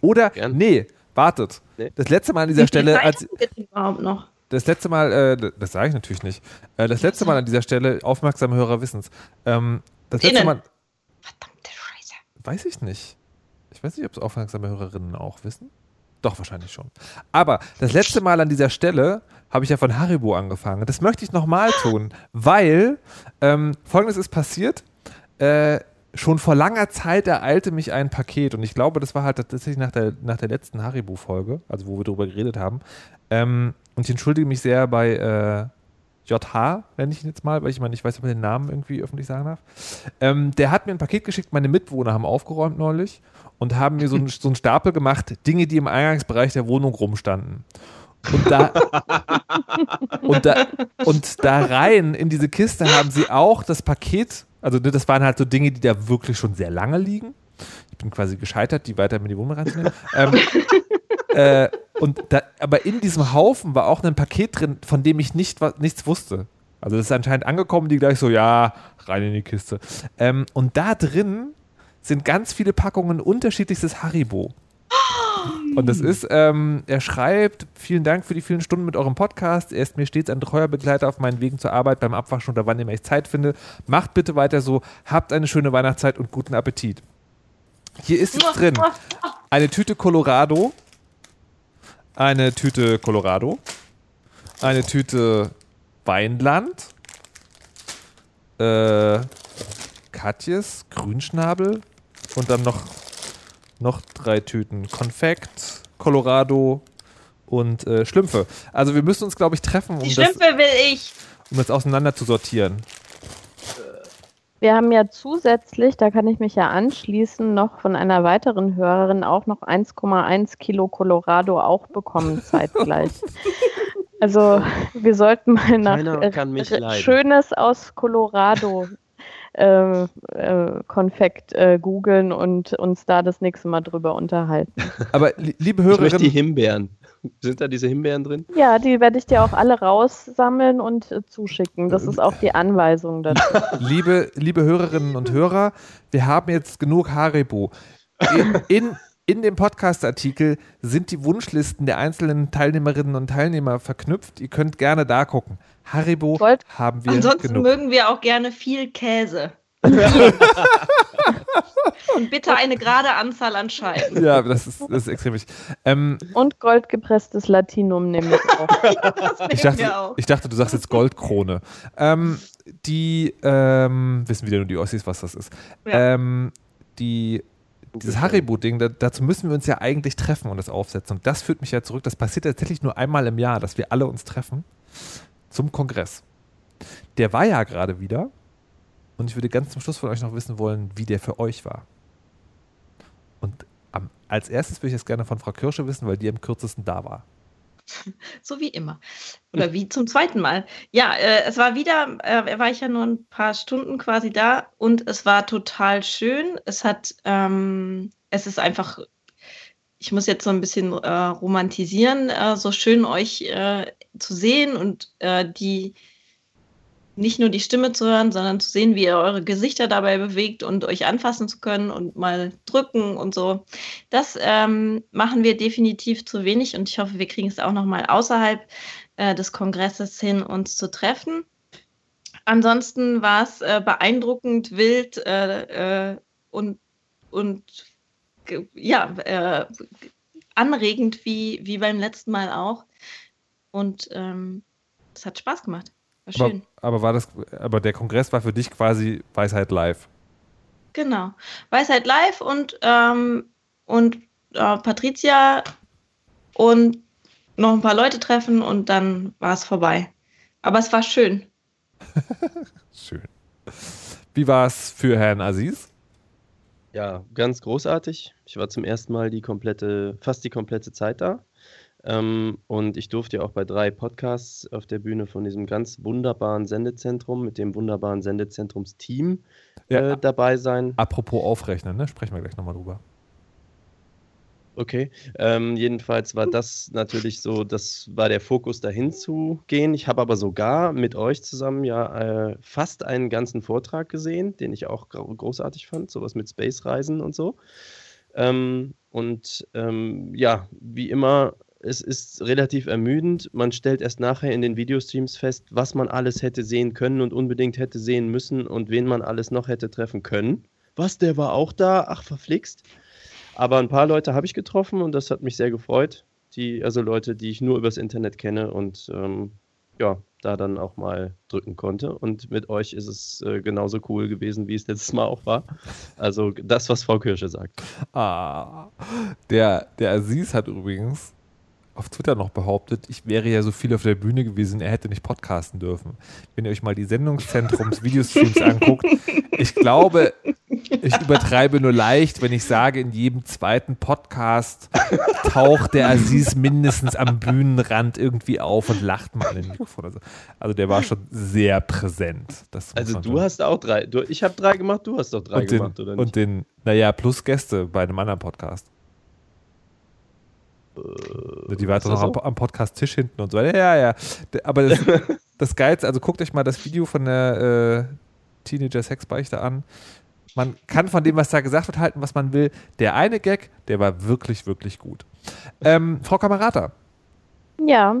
Oder, Gern. nee, wartet. Nee. Das letzte Mal an dieser Stelle, als, überhaupt noch. das letzte Mal, äh, das sage ich natürlich nicht, äh, das letzte Mal an dieser Stelle, aufmerksame Hörer wissen's, ähm, das letzte Innen. Mal, Verdammte Scheiße. Weiß ich nicht. Ich weiß nicht, ob es aufmerksame Hörerinnen auch wissen. Doch, wahrscheinlich schon. Aber das letzte Mal an dieser Stelle habe ich ja von Haribo angefangen. Das möchte ich nochmal tun, weil ähm, folgendes ist passiert. Äh, schon vor langer Zeit ereilte mich ein Paket und ich glaube, das war halt tatsächlich nach der, nach der letzten Haribo-Folge, also wo wir darüber geredet haben. Ähm, und ich entschuldige mich sehr bei äh, JH, nenne ich ihn jetzt mal, weil ich mal nicht weiß, ob man den Namen irgendwie öffentlich sagen darf. Ähm, der hat mir ein Paket geschickt, meine Mitwohner haben aufgeräumt neulich und haben mir so, ein, so einen Stapel gemacht, Dinge, die im Eingangsbereich der Wohnung rumstanden. Und da, und da, und da rein in diese Kiste haben sie auch das Paket, also ne, das waren halt so Dinge, die da wirklich schon sehr lange liegen. Ich bin quasi gescheitert, die weiter in die Wohnung reinzunehmen. ähm, äh, und da, aber in diesem Haufen war auch ein Paket drin, von dem ich nicht, wa- nichts wusste. Also das ist anscheinend angekommen, die gleich so, ja, rein in die Kiste. Ähm, und da drin sind ganz viele Packungen unterschiedlichstes Haribo. Und das ist, ähm, er schreibt, vielen Dank für die vielen Stunden mit eurem Podcast. Er ist mir stets ein treuer Begleiter auf meinen Wegen zur Arbeit, beim Abwaschen oder wann immer ich Zeit finde. Macht bitte weiter so. Habt eine schöne Weihnachtszeit und guten Appetit. Hier ist jetzt drin eine Tüte Colorado, eine Tüte Colorado, eine Tüte Weinland, äh, Katjes, Grünschnabel und dann noch, noch drei Tüten Konfekt, Colorado und äh, Schlümpfe. Also wir müssen uns, glaube ich, treffen, um Die das, Schlümpfe will ich. um das auseinander zu sortieren. Wir haben ja zusätzlich, da kann ich mich ja anschließen, noch von einer weiteren Hörerin auch noch 1,1 Kilo Colorado auch bekommen zeitgleich. also wir sollten mal nach äh, kann mich r- leiden. Schönes aus Colorado äh, äh, Konfekt äh, googeln und uns da das nächste Mal drüber unterhalten. Aber li liebe Ich möchte die Hörerinnen, Himbeeren. Sind da diese Himbeeren drin? Ja, die werde ich dir auch alle raussammeln und äh, zuschicken. Das ist auch die Anweisung dazu. liebe, liebe Hörerinnen und Hörer, wir haben jetzt genug Haribo. In, in, in dem Podcast-Artikel sind die Wunschlisten der einzelnen Teilnehmerinnen und Teilnehmer verknüpft. Ihr könnt gerne da gucken. Haribo Gold. haben wir Ansonsten genug. mögen wir auch gerne viel Käse. Und bitte eine gerade Anzahl an Scheiben. Ja, das ist, das ist extrem wichtig. Ähm, Und goldgepresstes Latinum nehme ich auch. Das ich, nehmen wir dachte, auch. ich dachte, du sagst jetzt Goldkrone. Ähm, die ähm, wissen wieder nur die Ossis, was das ist. Ja. Ähm, die, dieses Haribo-Ding, da, dazu müssen wir uns ja eigentlich treffen und das aufsetzen. Und das führt mich ja zurück. Das passiert tatsächlich nur einmal im Jahr, dass wir alle uns treffen zum Kongress. Der war ja gerade wieder. Und ich würde ganz zum Schluss von euch noch wissen wollen, wie der für euch war. Und am, als erstes würde ich jetzt gerne von Frau Kirsche wissen, weil die am kürzesten da war. So wie immer. Oder wie zum zweiten Mal. Ja, äh, es war wieder, äh, war ich ja nur ein paar Stunden quasi da und es war total schön. Es hat, ähm, es ist einfach, ich muss jetzt so ein bisschen äh, romantisieren, äh, so schön euch äh, zu sehen und äh, die nicht nur die Stimme zu hören, sondern zu sehen, wie ihr eure Gesichter dabei bewegt und euch anfassen zu können und mal drücken und so. Das ähm, machen wir definitiv zu wenig und ich hoffe, wir kriegen es auch noch mal außerhalb äh, des Kongresses hin, uns zu treffen. Ansonsten war es äh, beeindruckend wild äh, äh, und und ja, äh, anregend wie, wie beim letzten Mal auch. Und ähm, es hat Spaß gemacht. War schön. Aber, aber, war das, aber der Kongress war für dich quasi Weisheit live. Genau. Weisheit live und, ähm, und äh, Patricia und noch ein paar Leute treffen und dann war es vorbei. Aber es war schön. schön. Wie war es für Herrn Aziz? Ja, ganz großartig. Ich war zum ersten Mal die komplette, fast die komplette Zeit da. Ähm, und ich durfte ja auch bei drei Podcasts auf der Bühne von diesem ganz wunderbaren Sendezentrum mit dem wunderbaren Sendezentrumsteam ja, äh, dabei sein. Apropos aufrechnen, ne? sprechen wir gleich nochmal drüber. Okay, ähm, jedenfalls war das natürlich so, das war der Fokus dahin zu gehen. Ich habe aber sogar mit euch zusammen ja äh, fast einen ganzen Vortrag gesehen, den ich auch großartig fand, sowas mit Space-Reisen und so. Ähm, und ähm, ja, wie immer es ist relativ ermüdend. Man stellt erst nachher in den Videostreams fest, was man alles hätte sehen können und unbedingt hätte sehen müssen und wen man alles noch hätte treffen können. Was, der war auch da? Ach, verflixt. Aber ein paar Leute habe ich getroffen und das hat mich sehr gefreut. Die, also Leute, die ich nur übers Internet kenne und ähm, ja, da dann auch mal drücken konnte. Und mit euch ist es äh, genauso cool gewesen, wie es letztes Mal auch war. Also das, was Frau Kirsche sagt. Ah, der, der Aziz hat übrigens auf Twitter noch behauptet, ich wäre ja so viel auf der Bühne gewesen, er hätte nicht podcasten dürfen. Wenn ihr euch mal die Sendungszentrums-Videostreams anguckt, ich glaube, ich übertreibe nur leicht, wenn ich sage, in jedem zweiten Podcast taucht der Aziz mindestens am Bühnenrand irgendwie auf und lacht mal in den Mikrofon. Also, also der war schon sehr präsent. also du hast auch drei. Du, ich habe drei gemacht, du hast doch drei und gemacht, den, oder nicht? Und den, naja, plus Gäste bei einem anderen Podcast. Äh, die war doch noch so? am, am Podcast-Tisch hinten und so weiter. Ja, ja. Aber das, das Geilste, also guckt euch mal das Video von der äh, Teenager-Sexbeichte an. Man kann von dem, was da gesagt wird, halten, was man will. Der eine Gag, der war wirklich, wirklich gut. Ähm, Frau Kamerata. Ja,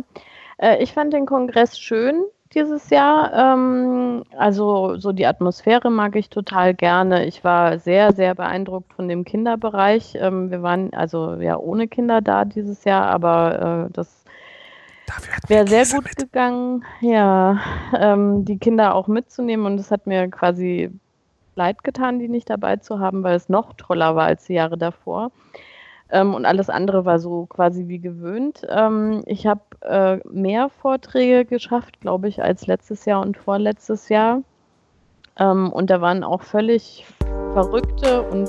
äh, ich fand den Kongress schön dieses Jahr. Ähm, also so die Atmosphäre mag ich total gerne. Ich war sehr, sehr beeindruckt von dem Kinderbereich. Ähm, wir waren also ja ohne Kinder da dieses Jahr, aber äh, das wäre sehr gut mit. gegangen, ja, ähm, die Kinder auch mitzunehmen. Und es hat mir quasi leid getan, die nicht dabei zu haben, weil es noch toller war als die Jahre davor. Ähm, und alles andere war so quasi wie gewöhnt. Ähm, ich habe äh, mehr Vorträge geschafft, glaube ich, als letztes Jahr und vorletztes Jahr. Ähm, und da waren auch völlig verrückte und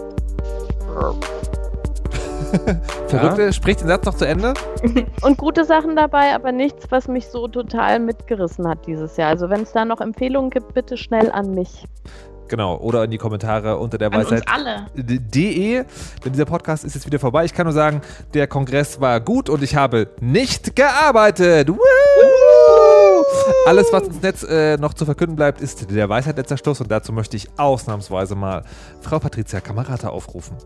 Verrückte, ja. sprich den Satz noch zu Ende. und gute Sachen dabei, aber nichts, was mich so total mitgerissen hat dieses Jahr. Also wenn es da noch Empfehlungen gibt, bitte schnell an mich. Genau, oder in die Kommentare unter der Weisheit.de. Denn dieser Podcast ist jetzt wieder vorbei. Ich kann nur sagen, der Kongress war gut und ich habe nicht gearbeitet. Woo! Alles, was ins Netz äh, noch zu verkünden bleibt, ist der Weisheit letzter Schluss und dazu möchte ich ausnahmsweise mal Frau Patricia Kamerata aufrufen.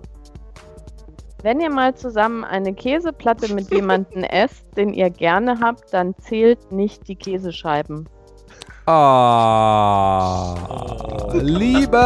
Wenn ihr mal zusammen eine Käseplatte mit jemandem esst, den ihr gerne habt, dann zählt nicht die Käsescheiben. Ah, oh, Liebe!